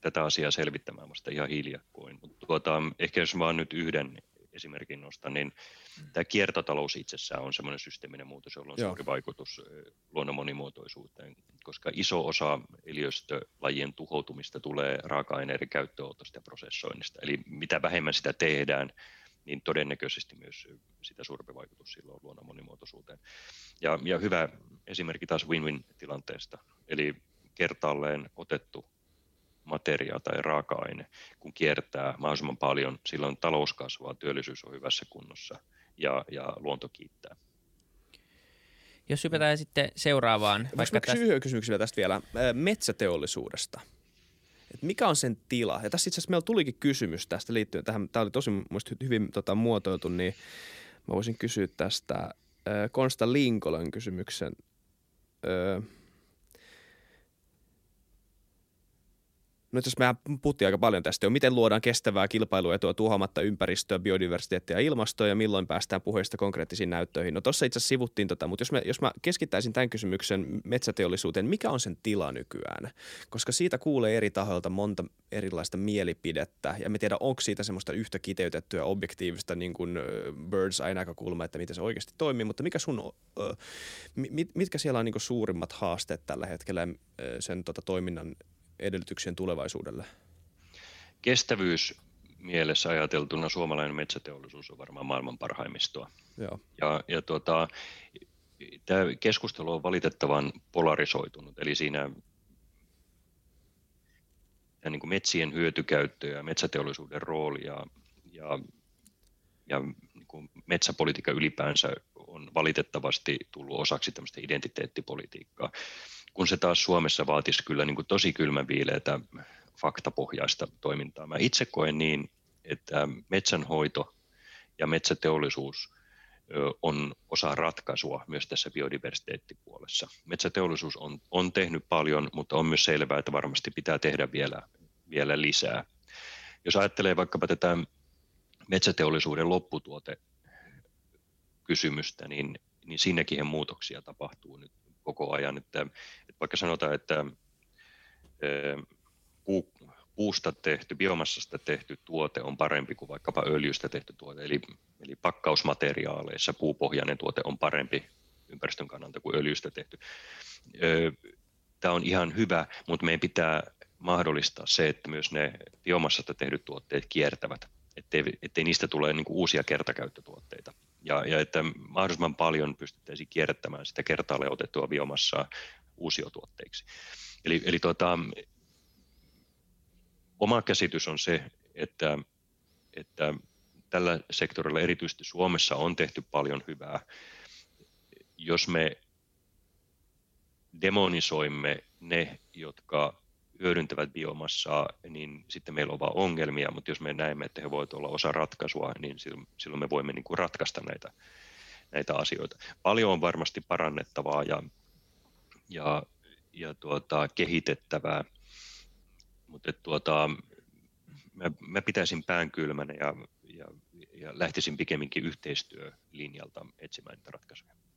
tätä asiaa selvittämään vasta ihan hiljakkoin. Mutta tuota, ehkä jos vaan nyt yhden esimerkin nostan, niin mm. tämä kiertotalous itsessään on semmoinen systeeminen muutos, jolla on Joo. suuri vaikutus luonnon monimuotoisuuteen, koska iso osa eliöstölajien tuhoutumista tulee raaka-aineiden käyttöönotosta ja prosessoinnista. Eli mitä vähemmän sitä tehdään, niin todennäköisesti myös sitä suurempi vaikutus sillä on luonnon monimuotoisuuteen. Ja, ja hyvä esimerkki taas win-win tilanteesta, eli kertaalleen otettu materia tai raaka-aine, kun kiertää mahdollisimman paljon, silloin talous kasvaa, työllisyys on hyvässä kunnossa ja, ja luonto kiittää. Jos hypätään mm. sitten seuraavaan. Voisi vaikka tästä... kysymyksiä tästä vielä metsäteollisuudesta. Et mikä on sen tila? Ja tässä itse asiassa meillä tulikin kysymys tästä liittyen tähän. Tämä oli tosi hyvin tota, muotoiltu, niin mä voisin kysyä tästä Konsta Linkolan kysymyksen. Öö, No jos mehän puhuttiin aika paljon tästä jo, miten luodaan kestävää kilpailuetua tuhoamatta ympäristöä, biodiversiteettiä ja ilmastoa ja milloin päästään puheista konkreettisiin näyttöihin. No tuossa itse asiassa sivuttiin tota, mutta jos, me, jos mä keskittäisin tämän kysymyksen metsäteollisuuteen, mikä on sen tila nykyään? Koska siitä kuulee eri tahoilta monta erilaista mielipidettä ja me tiedä, onko siitä semmoista yhtä kiteytettyä objektiivista niin kuin bird's eye näkökulma, että miten se oikeasti toimii, mutta mikä sun, mitkä siellä on niin suurimmat haasteet tällä hetkellä sen tota, toiminnan edellytyksien tulevaisuudelle? Kestävyys mielessä ajateltuna suomalainen metsäteollisuus on varmaan maailman parhaimmistoa. Joo. Ja, ja tuota, tämä keskustelu on valitettavan polarisoitunut, eli siinä ja niin kuin metsien hyötykäyttö ja metsäteollisuuden rooli ja, ja, ja niin kuin metsäpolitiikka ylipäänsä on valitettavasti tullut osaksi tämmöistä identiteettipolitiikkaa kun se taas Suomessa vaatisi kyllä niin kuin tosi kylmäviileitä faktapohjaista toimintaa. Mä itse koen niin, että metsänhoito ja metsäteollisuus on osa ratkaisua myös tässä biodiversiteettipuolessa. Metsäteollisuus on, on tehnyt paljon, mutta on myös selvää, että varmasti pitää tehdä vielä, vielä lisää. Jos ajattelee vaikkapa tätä metsäteollisuuden lopputuote kysymystä, niin, niin siinäkin muutoksia tapahtuu nyt koko ajan. Että, että vaikka sanotaan, että puu, puusta tehty, biomassasta tehty tuote on parempi kuin vaikkapa öljystä tehty tuote, eli, eli pakkausmateriaaleissa puupohjainen tuote on parempi ympäristön kannalta kuin öljystä tehty. Tämä on ihan hyvä, mutta meidän pitää mahdollistaa se, että myös ne biomassasta tehdyt tuotteet kiertävät, ettei, ettei niistä tule niin uusia kertakäyttötuotteita ja, ja että mahdollisimman paljon pystyttäisiin kierrättämään sitä kertaalle otettua biomassaa uusiotuotteiksi. Eli, eli tuota, oma käsitys on se, että, että tällä sektorilla erityisesti Suomessa on tehty paljon hyvää. Jos me demonisoimme ne, jotka hyödyntävät biomassaa, niin sitten meillä on vain ongelmia, mutta jos me näemme, että he voivat olla osa ratkaisua, niin silloin me voimme niin kuin ratkaista näitä, näitä asioita. Paljon on varmasti parannettavaa ja, ja, ja tuota, kehitettävää, mutta tuota, mä, mä pitäisin pään kylmänä ja, ja, ja lähtisin pikemminkin yhteistyölinjalta etsimään niitä ratkaisuja.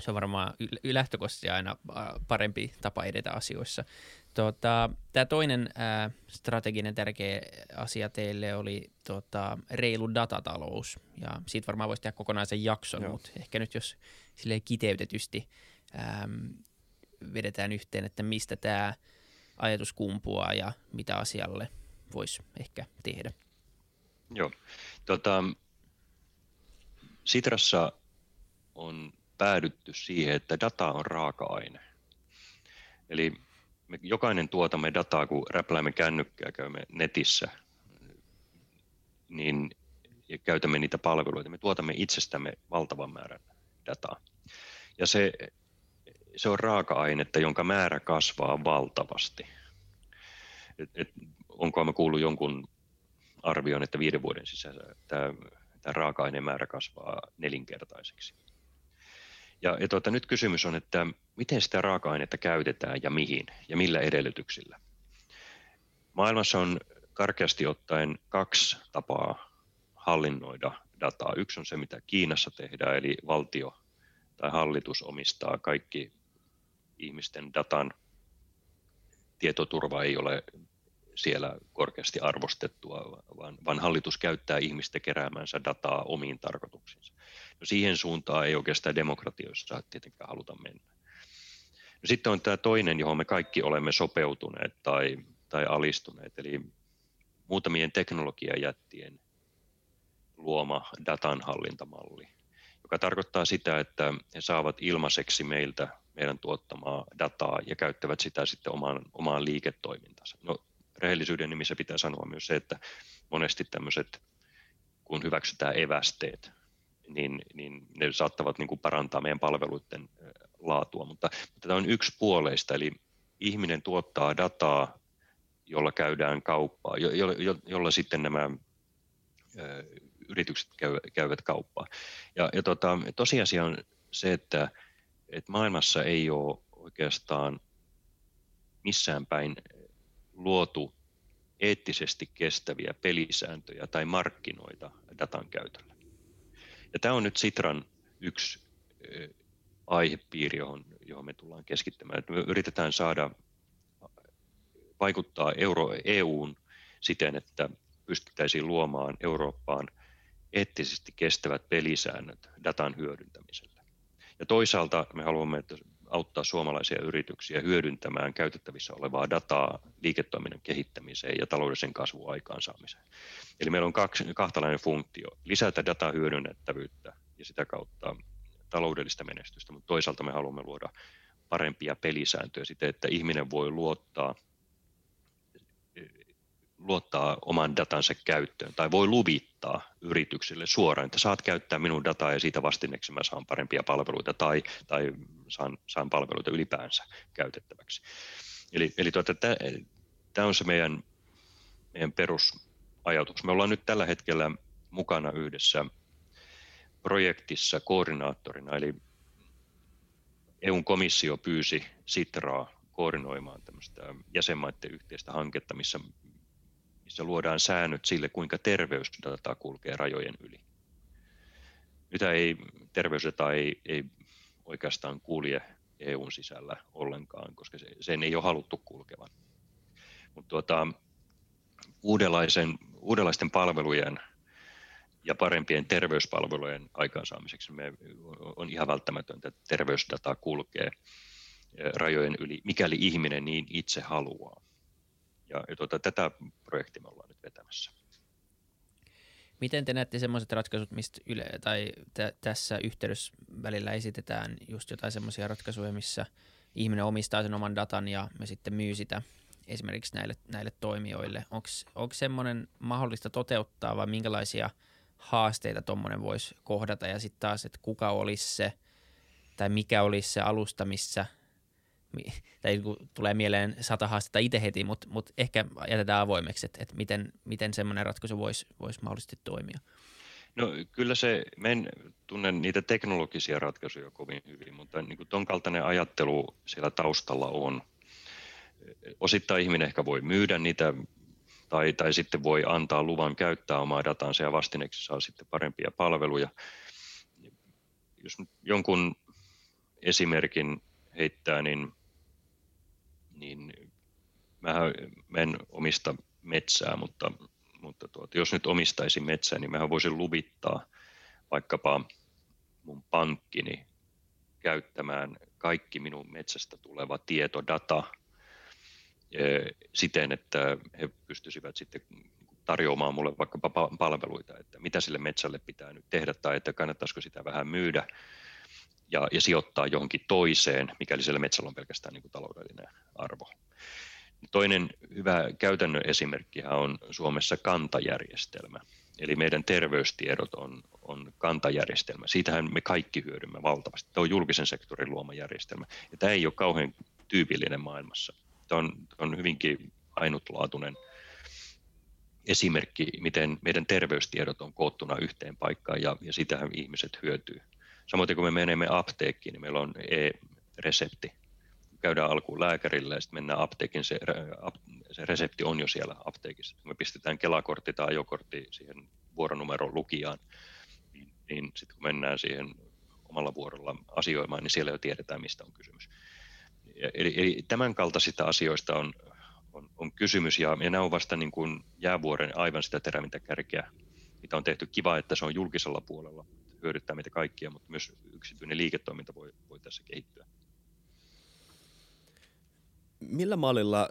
Se on varmaan lähtökohtaisesti aina parempi tapa edetä asioissa. Tota, Tämä toinen ää, strateginen tärkeä asia teille oli tota, reilu datatalous. Ja siitä varmaan voisi tehdä kokonaisen jakson, Joo. mutta ehkä nyt jos silleen kiteytetysti äm, vedetään yhteen, että mistä tämä ajatus kumpuaa ja mitä asialle voisi ehkä tehdä. Joo. Tota, Sitrassa on päädytty siihen, että data on raaka-aine. Eli me jokainen tuotamme dataa, kun räpläämme kännykkää, käymme netissä, niin ja käytämme niitä palveluita. Me tuotamme itsestämme valtavan määrän dataa. Ja se, se on raaka-ainetta, jonka määrä kasvaa valtavasti. Et, et, onko me kuullut jonkun arvion, että viiden vuoden sisällä tämä, tämä raaka-aineen määrä kasvaa nelinkertaiseksi. Ja, ja tuota, nyt kysymys on, että miten sitä raaka-ainetta käytetään ja mihin ja millä edellytyksillä. Maailmassa on karkeasti ottaen kaksi tapaa hallinnoida dataa. Yksi on se, mitä Kiinassa tehdään, eli valtio tai hallitus omistaa kaikki ihmisten datan. Tietoturva ei ole siellä korkeasti arvostettua, vaan, vaan hallitus käyttää ihmistä keräämänsä dataa omiin tarkoituksiinsa. No siihen suuntaan ei oikeastaan demokratioissa tietenkään haluta mennä. No sitten on tämä toinen, johon me kaikki olemme sopeutuneet tai, tai alistuneet, eli muutamien teknologiajättien luoma datanhallintamalli, joka tarkoittaa sitä, että he saavat ilmaiseksi meiltä meidän tuottamaa dataa ja käyttävät sitä sitten omaan, omaan liiketoimintansa. No, rehellisyyden nimissä pitää sanoa myös se, että monesti tämmöiset, kun hyväksytään evästeet, niin, niin ne saattavat niin kuin parantaa meidän palveluiden laatua. Mutta, mutta tämä on yksi puoleista, eli ihminen tuottaa dataa, jolla käydään kauppaa, jo, jo, jo, jolla sitten nämä ö, yritykset käy, käyvät kauppaa. Ja, ja tota, tosiasia on se, että, että maailmassa ei ole oikeastaan missään päin luotu eettisesti kestäviä pelisääntöjä tai markkinoita datan käytölle. Ja tämä on nyt Sitran yksi aihepiiri, johon, johon me tullaan keskittämään. me yritetään saada vaikuttaa Euro, EUn siten, että pystyttäisiin luomaan Eurooppaan eettisesti kestävät pelisäännöt datan hyödyntämiselle. Ja toisaalta me haluamme, että auttaa suomalaisia yrityksiä hyödyntämään käytettävissä olevaa dataa liiketoiminnan kehittämiseen ja taloudellisen kasvun aikaansaamiseen. Eli meillä on kaksi, kahtalainen funktio, lisätä datan hyödynnettävyyttä ja sitä kautta taloudellista menestystä, mutta toisaalta me haluamme luoda parempia pelisääntöjä siten, että ihminen voi luottaa – luottaa oman datansa käyttöön tai voi luvittaa yrityksille suoraan, että saat käyttää minun dataa ja siitä vastineeksi mä saan parempia palveluita tai, tai saan, saan palveluita ylipäänsä käytettäväksi. Eli, eli tuota, tämä on se meidän, meidän perusajatus. Me ollaan nyt tällä hetkellä mukana yhdessä projektissa koordinaattorina, eli EUn komissio pyysi Sitraa koordinoimaan tämmöistä jäsenmaiden yhteistä hanketta, missä missä luodaan säännöt sille, kuinka terveysdata kulkee rajojen yli. Nyt ei, terveysdata ei, ei oikeastaan kulje EUn sisällä ollenkaan, koska se, sen ei ole haluttu kulkevan. Mutta tuota, uudenlaisten palvelujen ja parempien terveyspalvelujen aikaansaamiseksi me on ihan välttämätöntä, että terveysdata kulkee rajojen yli, mikäli ihminen niin itse haluaa. Ja, ja tuota, tätä projektia me ollaan nyt vetämässä. Miten te näette sellaiset ratkaisut, mistä yle, tai t- tässä yhteydessä välillä esitetään just jotain semmoisia ratkaisuja, missä ihminen omistaa sen oman datan ja me sitten myy sitä esimerkiksi näille, näille toimijoille. Onko semmoinen mahdollista toteuttaa vai minkälaisia haasteita tuommoinen voisi kohdata ja sitten taas, että kuka olisi se tai mikä olisi se alusta, missä – tai tulee mieleen sata haastetta itse heti, mutta, mutta ehkä jätetään avoimeksi, että, että miten, miten semmoinen ratkaisu voisi, voisi mahdollisesti toimia. No kyllä se, en tunne niitä teknologisia ratkaisuja kovin hyvin, mutta niin kuin ton kaltainen ajattelu siellä taustalla on. Osittain ihminen ehkä voi myydä niitä tai, tai sitten voi antaa luvan käyttää omaa datansa ja vastineeksi saa sitten parempia palveluja. Jos nyt jonkun esimerkin heittää, niin, niin mä, en omista metsää, mutta, mutta tuota, jos nyt omistaisin metsää, niin mä voisin luvittaa vaikkapa mun pankkini käyttämään kaikki minun metsästä tuleva tieto, data siten, että he pystyisivät sitten tarjoamaan mulle vaikkapa palveluita, että mitä sille metsälle pitää nyt tehdä tai että kannattaisiko sitä vähän myydä ja, ja sijoittaa johonkin toiseen, mikäli sillä metsällä on pelkästään niin kuin taloudellinen arvo. Toinen hyvä käytännön esimerkki on Suomessa kantajärjestelmä. Eli meidän terveystiedot on, on kantajärjestelmä. Siitähän me kaikki hyödymme valtavasti. Tämä on julkisen sektorin luoma järjestelmä. Ja tämä ei ole kauhean tyypillinen maailmassa. Tämä on, on hyvinkin ainutlaatuinen esimerkki, miten meidän terveystiedot on koottuna yhteen paikkaan ja, ja sitähän ihmiset hyötyy. Samoin kun me menemme apteekkiin, niin meillä on e-resepti. Käydään alkuun lääkärillä ja sitten mennään apteekin, se, se resepti on jo siellä apteekissa. Me pistetään kelakortti tai ajokortti siihen vuoronumeron lukijaan, niin, niin sitten kun mennään siihen omalla vuorolla asioimaan, niin siellä jo tiedetään, mistä on kysymys. Eli, eli tämän kaltaisista asioista on, on, on kysymys, ja, ja nämä on vasta niin kuin jäävuoren aivan sitä terävintä kärkeä, mitä on tehty. Kiva, että se on julkisella puolella, hyödyttää meitä kaikkia, mutta myös yksityinen liiketoiminta voi, voi tässä kehittyä. Millä mallilla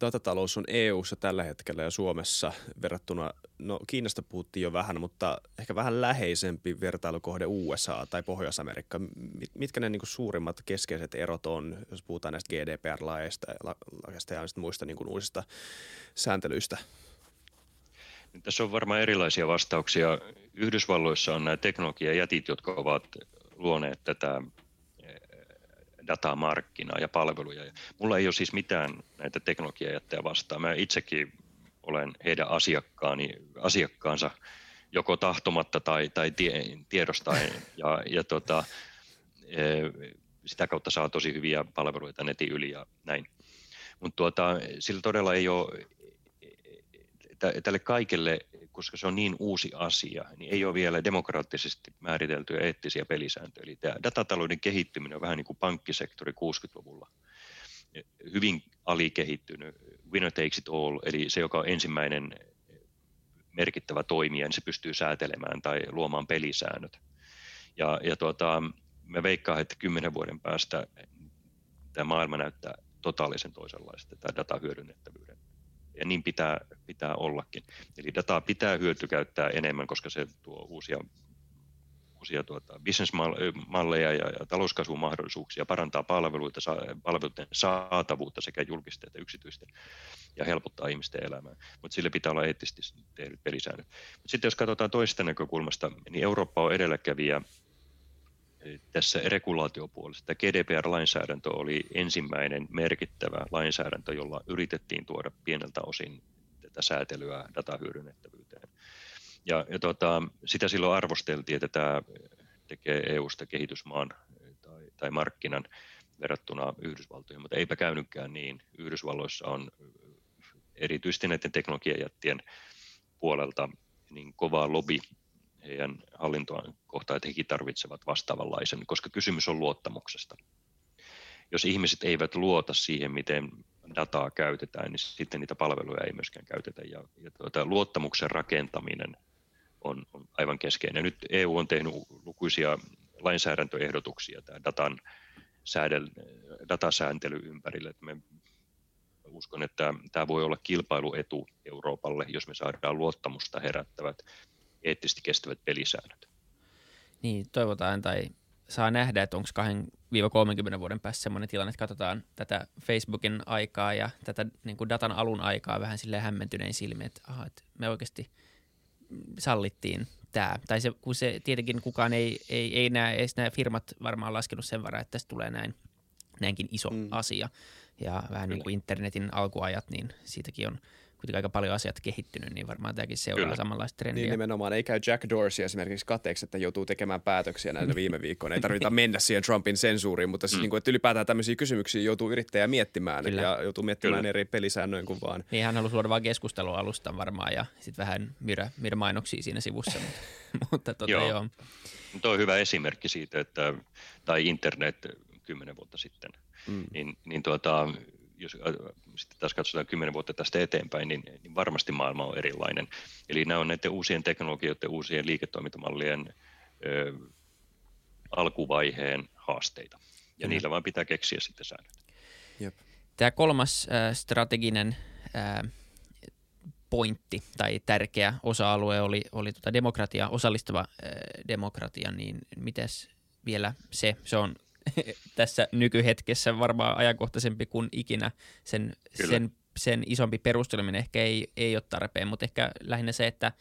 datatalous on EU-ssa tällä hetkellä ja Suomessa verrattuna, no Kiinasta puhuttiin jo vähän, mutta ehkä vähän läheisempi vertailukohde USA tai Pohjois-Amerikka. Mitkä ne niin kuin suurimmat keskeiset erot on, jos puhutaan näistä GDPR-laeista ja muista niin kuin uusista sääntelyistä? Tässä on varmaan erilaisia vastauksia. Yhdysvalloissa on nämä teknologiajätit, jotka ovat luoneet tätä datamarkkinaa ja palveluja. Mulla ei ole siis mitään näitä teknologiajättejä vastaan. Mä itsekin olen heidän asiakkaani, asiakkaansa joko tahtomatta tai, tai tie, tiedostaen ja, ja tota, e, sitä kautta saa tosi hyviä palveluita netin yli ja näin. Mutta tuota, sillä todella ei ole, tälle kaikelle, koska se on niin uusi asia, niin ei ole vielä demokraattisesti määriteltyjä eettisiä pelisääntöjä. Eli tämä datatalouden kehittyminen on vähän niin kuin pankkisektori 60-luvulla. Hyvin alikehittynyt, winner takes it all, eli se, joka on ensimmäinen merkittävä toimija, niin se pystyy säätelemään tai luomaan pelisäännöt. Ja, ja tuota, mä veikkaan, että kymmenen vuoden päästä tämä maailma näyttää totaalisen toisenlaista, tämä datahyödynnettävyyden ja niin pitää, pitää ollakin. Eli dataa pitää hyötykäyttää enemmän, koska se tuo uusia, uusia tuota, bisnesmalleja ja, ja talouskasvun mahdollisuuksia, parantaa palveluita, palveluiden saatavuutta sekä julkisten että yksityisten ja helpottaa ihmisten elämää. Mutta sille pitää olla eettisesti tehdyt pelisäännöt. Mut sitten jos katsotaan toisesta näkökulmasta, niin Eurooppa on edelläkävijä tässä regulaatiopuolessa. GDPR-lainsäädäntö oli ensimmäinen merkittävä lainsäädäntö, jolla yritettiin tuoda pieneltä osin tätä säätelyä datahyödynnettävyyteen. Ja, ja tota, sitä silloin arvosteltiin, että tämä tekee EU-sta kehitysmaan tai, tai markkinan verrattuna Yhdysvaltoihin, mutta eipä käynytkään niin. Yhdysvalloissa on erityisesti näiden teknologiajättien puolelta niin kova lobby heidän hallintoaan kohtaan, että hekin tarvitsevat vastaavanlaisen, koska kysymys on luottamuksesta. Jos ihmiset eivät luota siihen, miten dataa käytetään, niin sitten niitä palveluja ei myöskään käytetä. Ja, ja tuota, luottamuksen rakentaminen on, on aivan keskeinen. Nyt EU on tehnyt lukuisia lainsäädäntöehdotuksia tämä datan säädel, datasääntely ympärille. Me uskon, että tämä voi olla kilpailuetu Euroopalle, jos me saadaan luottamusta herättävät eettisesti kestävät pelisäännöt. Niin, toivotaan tai saa nähdä, että onko 2-30 vuoden päässä sellainen tilanne, että katsotaan tätä Facebookin aikaa ja tätä niin kuin datan alun aikaa vähän sille hämmentynein silmin, että, aha, että me oikeasti sallittiin tämä. Tai se, kun se tietenkin kukaan ei, ei, ei näe, ei nämä firmat varmaan laskenut sen varaa, että tästä tulee näin, näinkin iso mm. asia. Ja vähän Kyllä. niin kuin internetin alkuajat, niin siitäkin on kuitenkin aika paljon asiat kehittynyt, niin varmaan tämäkin seuraa Kyllä. samanlaista trendiä. Niin nimenomaan, ei käy Jack Dorsey esimerkiksi kateeksi, että joutuu tekemään päätöksiä näillä viime viikkoina. Ei tarvita mennä siihen Trumpin sensuuriin, mutta siis mm. niin kuin, että ylipäätään tämmöisiä kysymyksiä joutuu yrittäjä miettimään Kyllä. ja joutuu miettimään Kyllä. eri pelisäännöin kuin vaan. Niin hän halusi luoda vaan keskustelua alusta varmaan ja sitten vähän myydä, myydä mainoksia siinä sivussa, mutta, mutta tota, joo. joo. Tuo on hyvä esimerkki siitä, että, tai internet kymmenen vuotta sitten, mm. niin, niin tuota, jos äh, sitten taas katsotaan kymmenen vuotta tästä eteenpäin, niin, niin varmasti maailma on erilainen. Eli nämä on näiden uusien teknologioiden, uusien liiketoimintamallien ö, alkuvaiheen haasteita. Ja mm. niillä vaan pitää keksiä sitten säännöt. Jep. Tämä kolmas äh, strateginen äh, pointti tai tärkeä osa-alue oli, oli tota demokratia, osallistava äh, demokratia, niin mites vielä se, se on tässä nykyhetkessä varmaan ajankohtaisempi kuin ikinä. Sen, sen, sen isompi perusteleminen ehkä ei, ei ole tarpeen, mutta ehkä lähinnä se, että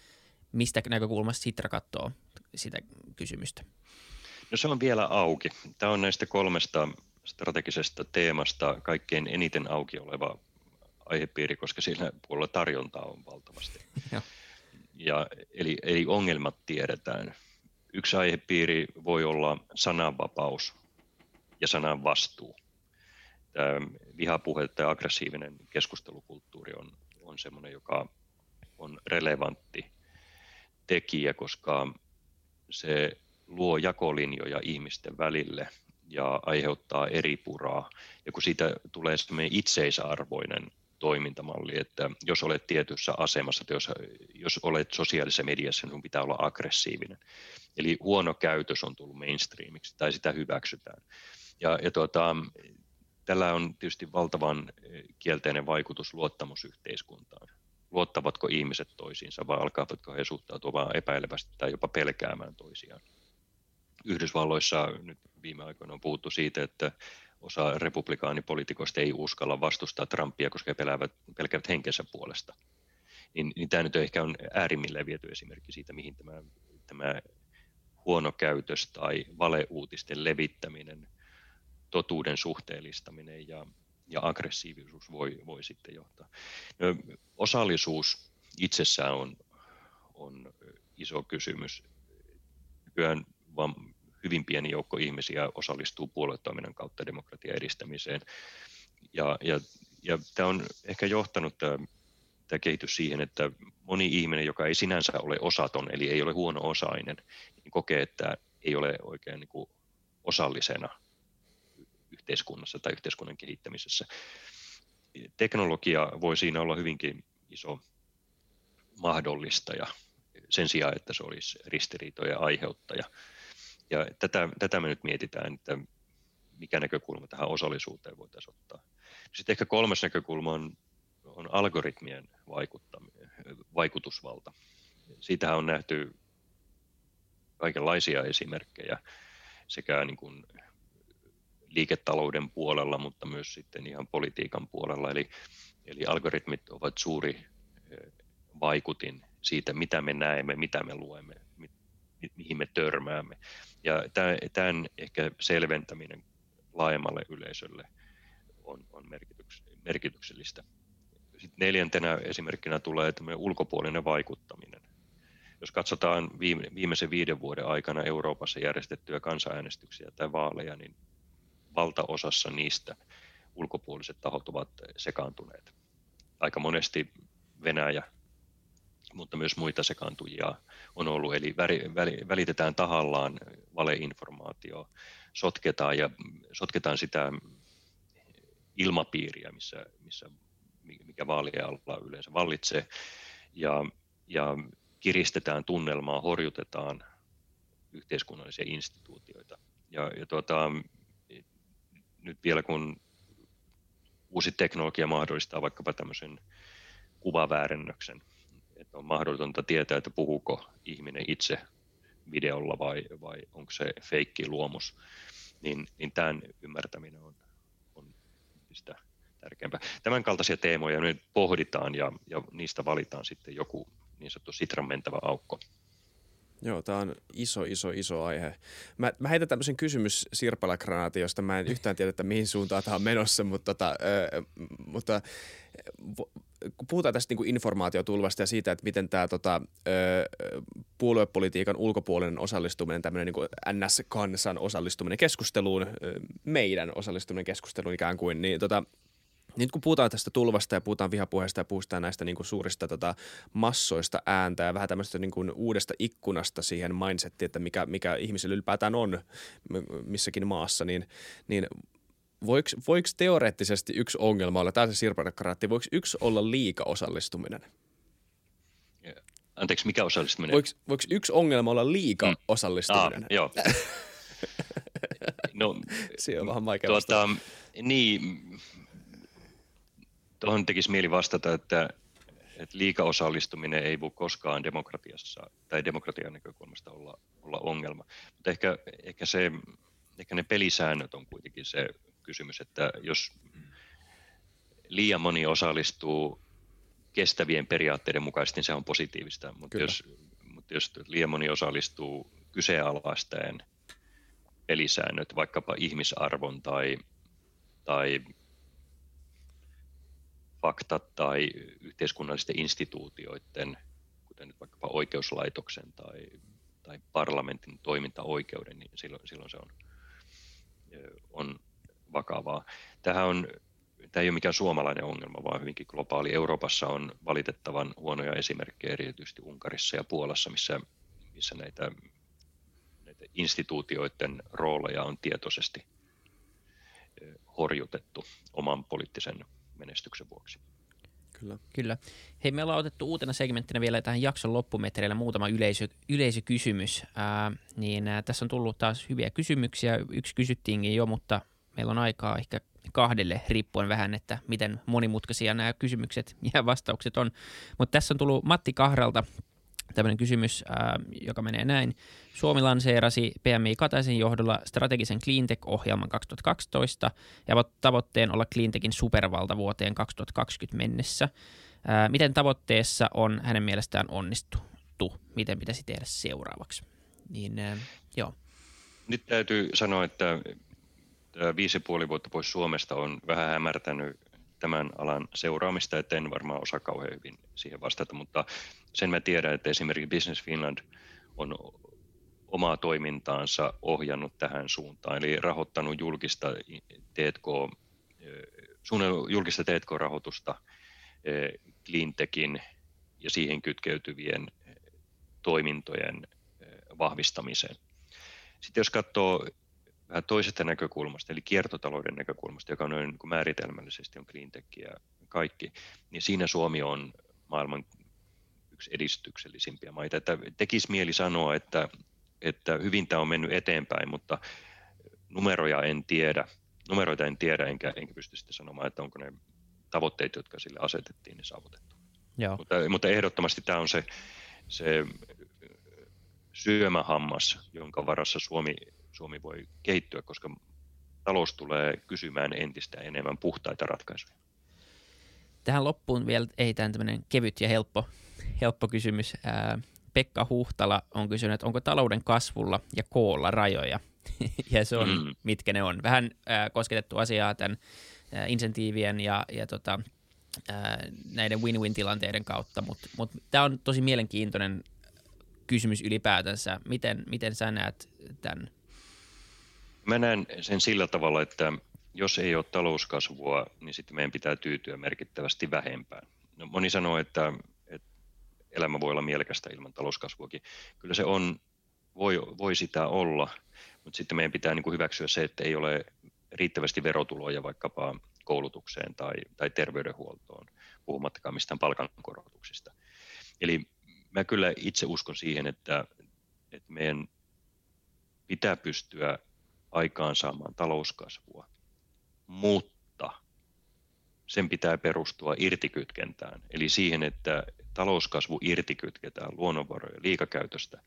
mistä näkökulmasta Sitra katsoo sitä kysymystä. No se on vielä auki. Tämä on näistä kolmesta strategisesta teemasta kaikkein eniten auki oleva aihepiiri, koska siinä puolella tarjontaa on valtavasti. ja, eli, eli ongelmat tiedetään. Yksi aihepiiri voi olla sananvapaus ja sanan vastuu. Tämä vihapuhe ja aggressiivinen keskustelukulttuuri on, on sellainen, joka on relevantti tekijä, koska se luo jakolinjoja ihmisten välille ja aiheuttaa eri puraa. Ja kun siitä tulee semmoinen itseisarvoinen toimintamalli, että jos olet tietyssä asemassa, että jos, jos olet sosiaalisessa mediassa, niin sinun pitää olla aggressiivinen. Eli huono käytös on tullut mainstreamiksi tai sitä hyväksytään. Ja, ja tuota, tällä on tietysti valtavan kielteinen vaikutus luottamusyhteiskuntaan. Luottavatko ihmiset toisiinsa vai alkaavatko he suhtautua vain epäilevästi tai jopa pelkäämään toisiaan? Yhdysvalloissa nyt viime aikoina on puhuttu siitä, että osa republikaanipoliitikoista ei uskalla vastustaa Trumpia, koska he peläävät, pelkäävät henkensä puolesta. Niin, niin tämä nyt ehkä on äärimmilleen viety esimerkki siitä, mihin tämä, tämä huono käytös tai valeuutisten levittäminen totuuden suhteellistaminen ja, ja aggressiivisuus voi, voi sitten johtaa. No, osallisuus itsessään on, on iso kysymys. Nykyään vaan hyvin pieni joukko ihmisiä osallistuu puoluetoiminnan kautta demokratian edistämiseen. Ja, ja, ja tämä on ehkä johtanut tämä, tämä kehitys siihen, että moni ihminen, joka ei sinänsä ole osaton, eli ei ole huono-osainen, niin kokee, että ei ole oikein niin kuin osallisena yhteiskunnassa tai yhteiskunnan kehittämisessä. Teknologia voi siinä olla hyvinkin iso mahdollistaja sen sijaan, että se olisi ristiriitoja aiheuttaja. Ja tätä, tätä me nyt mietitään, että mikä näkökulma tähän osallisuuteen voitaisiin ottaa. Sitten ehkä kolmas näkökulma on, on algoritmien vaikutusvalta. Siitähän on nähty kaikenlaisia esimerkkejä sekä niin kuin liiketalouden puolella, mutta myös sitten ihan politiikan puolella. Eli, eli algoritmit ovat suuri vaikutin siitä, mitä me näemme, mitä me luemme, mi, mihin me törmäämme. Ja tämän ehkä selventäminen laajemmalle yleisölle on, on merkityksellistä. Sitten neljäntenä esimerkkinä tulee ulkopuolinen vaikuttaminen. Jos katsotaan viime, viimeisen viiden vuoden aikana Euroopassa järjestettyjä kansanäänestyksiä tai vaaleja, niin valtaosassa niistä ulkopuoliset tahot ovat sekaantuneet. Aika monesti Venäjä, mutta myös muita sekaantujia on ollut, eli välitetään tahallaan valeinformaatio, sotketaan ja sotketaan sitä ilmapiiriä, missä, missä mikä vaalien alla yleensä vallitsee, ja, ja kiristetään tunnelmaa, horjutetaan yhteiskunnallisia instituutioita. Ja, ja tuota, nyt vielä kun uusi teknologia mahdollistaa vaikkapa tämmöisen kuvaväärennöksen, että on mahdotonta tietää, että puhuuko ihminen itse videolla vai, vai onko se feikki luomus, niin, niin tämän ymmärtäminen on, on sitä tärkeämpää. Tämän kaltaisia teemoja nyt pohditaan ja, ja niistä valitaan sitten joku niin sanottu sitran mentävä aukko. Joo, tämä on iso, iso, iso aihe. Mä, mä heitän tämmöisen kysymys sirpalagranaatin, josta mä en yhtään tiedä, että mihin suuntaan tämä on menossa, mutta, tota, ö, mutta kun puhutaan tästä niin kuin informaatiotulvasta ja siitä, että miten tämä tota, puoluepolitiikan ulkopuolinen osallistuminen, tämmöinen niin kuin NS-kansan osallistuminen keskusteluun, meidän osallistuminen keskusteluun ikään kuin, niin tota, nyt kun puhutaan tästä tulvasta ja puhutaan vihapuheesta ja puhutaan näistä niin kuin suurista tota, massoista ääntä ja vähän tämmöistä niin kuin uudesta ikkunasta siihen mindsettiin, että mikä, mikä ihmisellä ylipäätään on missäkin maassa, niin, niin voiko, voiko teoreettisesti yksi ongelma olla, tämä se sirpalekkaraatti, voiko yksi olla liika osallistuminen? Anteeksi, mikä osallistuminen? Voiko, voiko yksi ongelma olla liika mm. osallistuminen? Ah, joo. no, se on vähän vaikea tuota, Niin, tuohon tekisi mieli vastata, että, että liikaosallistuminen ei voi koskaan demokratiassa tai demokratian näkökulmasta olla, olla ongelma. Mutta ehkä, ehkä, se, ehkä ne pelisäännöt on kuitenkin se kysymys, että jos liian moni osallistuu kestävien periaatteiden mukaisesti, niin se on positiivista. Mutta jos, mutta jos liian moni osallistuu kyseenalaistaen pelisäännöt, vaikkapa ihmisarvon tai, tai faktat tai yhteiskunnallisten instituutioiden, kuten nyt vaikkapa oikeuslaitoksen tai, tai parlamentin toimintaoikeuden, niin silloin, silloin se on, on vakavaa. Tähän on, tämä ei ole mikään suomalainen ongelma, vaan hyvinkin globaali. Euroopassa on valitettavan huonoja esimerkkejä, erityisesti Unkarissa ja Puolassa, missä, missä näitä, näitä instituutioiden rooleja on tietoisesti horjutettu oman poliittisen menestyksen vuoksi. Kyllä. Kyllä. Hei, me ollaan otettu uutena segmenttinä vielä tähän jakson loppumetreillä muutama yleisö, yleisökysymys. Ää, niin ää, tässä on tullut taas hyviä kysymyksiä. Yksi kysyttiinkin jo, mutta meillä on aikaa ehkä kahdelle riippuen vähän, että miten monimutkaisia nämä kysymykset ja vastaukset on. Mutta tässä on tullut Matti Kahralta tämmöinen kysymys, ää, joka menee näin. Suomi lanseerasi PMI Kataisen johdolla strategisen cleantech-ohjelman 2012 ja tavoitteen olla cleantechin supervalta vuoteen 2020 mennessä. Ää, miten tavoitteessa on hänen mielestään onnistuttu? Miten pitäisi tehdä seuraavaksi? Niin, ää, joo. Nyt täytyy sanoa, että viisi ja puoli vuotta pois Suomesta on vähän hämärtänyt tämän alan seuraamista, että en varmaan osaa kauhean hyvin siihen vastata, mutta sen mä tiedän, että esimerkiksi Business Finland on omaa toimintaansa ohjannut tähän suuntaan, eli rahoittanut julkista T&K, julkista T&K-rahoitusta cleantechin ja siihen kytkeytyvien toimintojen vahvistamiseen. Sitten jos katsoo vähän toisesta näkökulmasta, eli kiertotalouden näkökulmasta, joka on noin niin määritelmällisesti on cleantech ja kaikki, niin siinä Suomi on maailman yksi edistyksellisimpiä maita. Että tekisi mieli sanoa, että, että hyvin tämä on mennyt eteenpäin, mutta numeroja en tiedä. Numeroita en tiedä, enkä, enkä pysty sitten sanomaan, että onko ne tavoitteet, jotka sille asetettiin, niin saavutettu. Joo. Mutta, mutta ehdottomasti tämä on se, se syömähammas, jonka varassa Suomi Suomi voi kehittyä, koska talous tulee kysymään entistä enemmän puhtaita ratkaisuja. Tähän loppuun vielä ei tämmöinen kevyt ja helppo, helppo kysymys. Ää, Pekka Huhtala on kysynyt, että onko talouden kasvulla ja koolla rajoja? ja se on, mm. mitkä ne on. Vähän ää, kosketettu asiaa tämän ää, insentiivien ja, ja tota, ää, näiden win-win-tilanteiden kautta, mutta mut, mut tämä on tosi mielenkiintoinen kysymys ylipäätänsä. Miten, miten sä näet tämän Mä näen sen sillä tavalla, että jos ei ole talouskasvua, niin sitten meidän pitää tyytyä merkittävästi vähempään. No, moni sanoo, että, että elämä voi olla mielekästä ilman talouskasvuakin. Kyllä se on, voi, voi sitä olla, mutta sitten meidän pitää niin kuin hyväksyä se, että ei ole riittävästi verotuloja vaikkapa koulutukseen tai, tai terveydenhuoltoon, puhumattakaan mistään palkankorotuksista. Eli mä kyllä itse uskon siihen, että, että meidän pitää pystyä aikaansaamaan talouskasvua, mutta sen pitää perustua irtikytkentään, eli siihen, että talouskasvu irtikytketään luonnonvarojen liikakäytöstä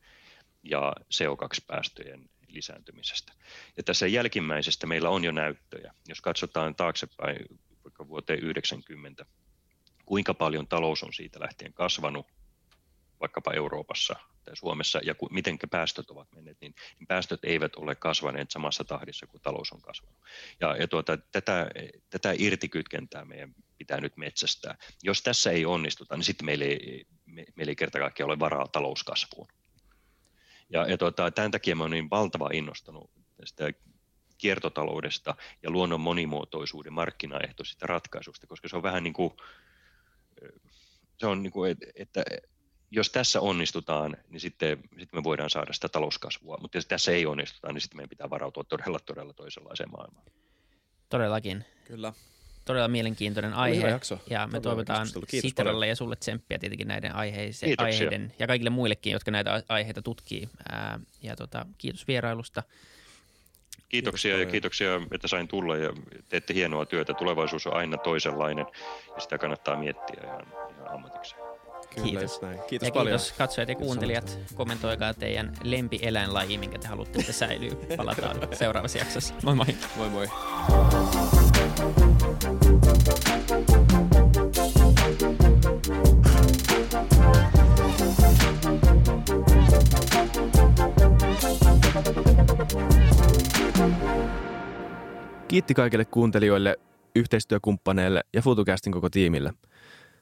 ja CO2-päästöjen lisääntymisestä. Ja tässä jälkimmäisestä meillä on jo näyttöjä. Jos katsotaan taaksepäin vaikka vuoteen 90, kuinka paljon talous on siitä lähtien kasvanut, vaikkapa Euroopassa Suomessa ja miten päästöt ovat menneet, niin, niin päästöt eivät ole kasvaneet samassa tahdissa kuin talous on kasvanut. Ja, ja tuota, tätä, tätä irtikytkentää meidän pitää nyt metsästää. Jos tässä ei onnistuta, niin sitten meillä ei, me, meillä ei kerta kaikkiaan ole varaa talouskasvuun. Ja, ja tuota, tämän takia mä olen niin valtava innostunut tästä kiertotaloudesta ja luonnon monimuotoisuuden markkinaehtoisista ratkaisusta, koska se on vähän niin kuin, se on niin kuin, että jos tässä onnistutaan, niin sitten, sitten me voidaan saada sitä talouskasvua, mutta jos tässä ei onnistuta, niin sitten meidän pitää varautua todella, todella toisenlaiseen maailmaan. Todellakin. Kyllä. Todella mielenkiintoinen aihe. jakso. Ja me Todella toivotaan Sitralle ja sulle tsemppiä tietenkin näiden aiheise- Kiitoksia. aiheiden ja kaikille muillekin, jotka näitä aiheita tutkii. Ää, ja tota, kiitos vierailusta. Kiitoksia ja kiitoksia, että sain tulla ja teette hienoa työtä. Tulevaisuus on aina toisenlainen ja sitä kannattaa miettiä ihan, ihan ammatikseen. Kyllä, Kiitos. näin. Kiitos ja paljon. kiitos katsojat ja Kiitos kuuntelijat. Kommentoikaa teidän lempieläinlaji, minkä te haluatte, että säilyy. Palataan seuraavassa jaksossa. Moi moi! Moi moi. Kiitti kaikille kuuntelijoille, yhteistyökumppaneille ja FutuCastin koko tiimille.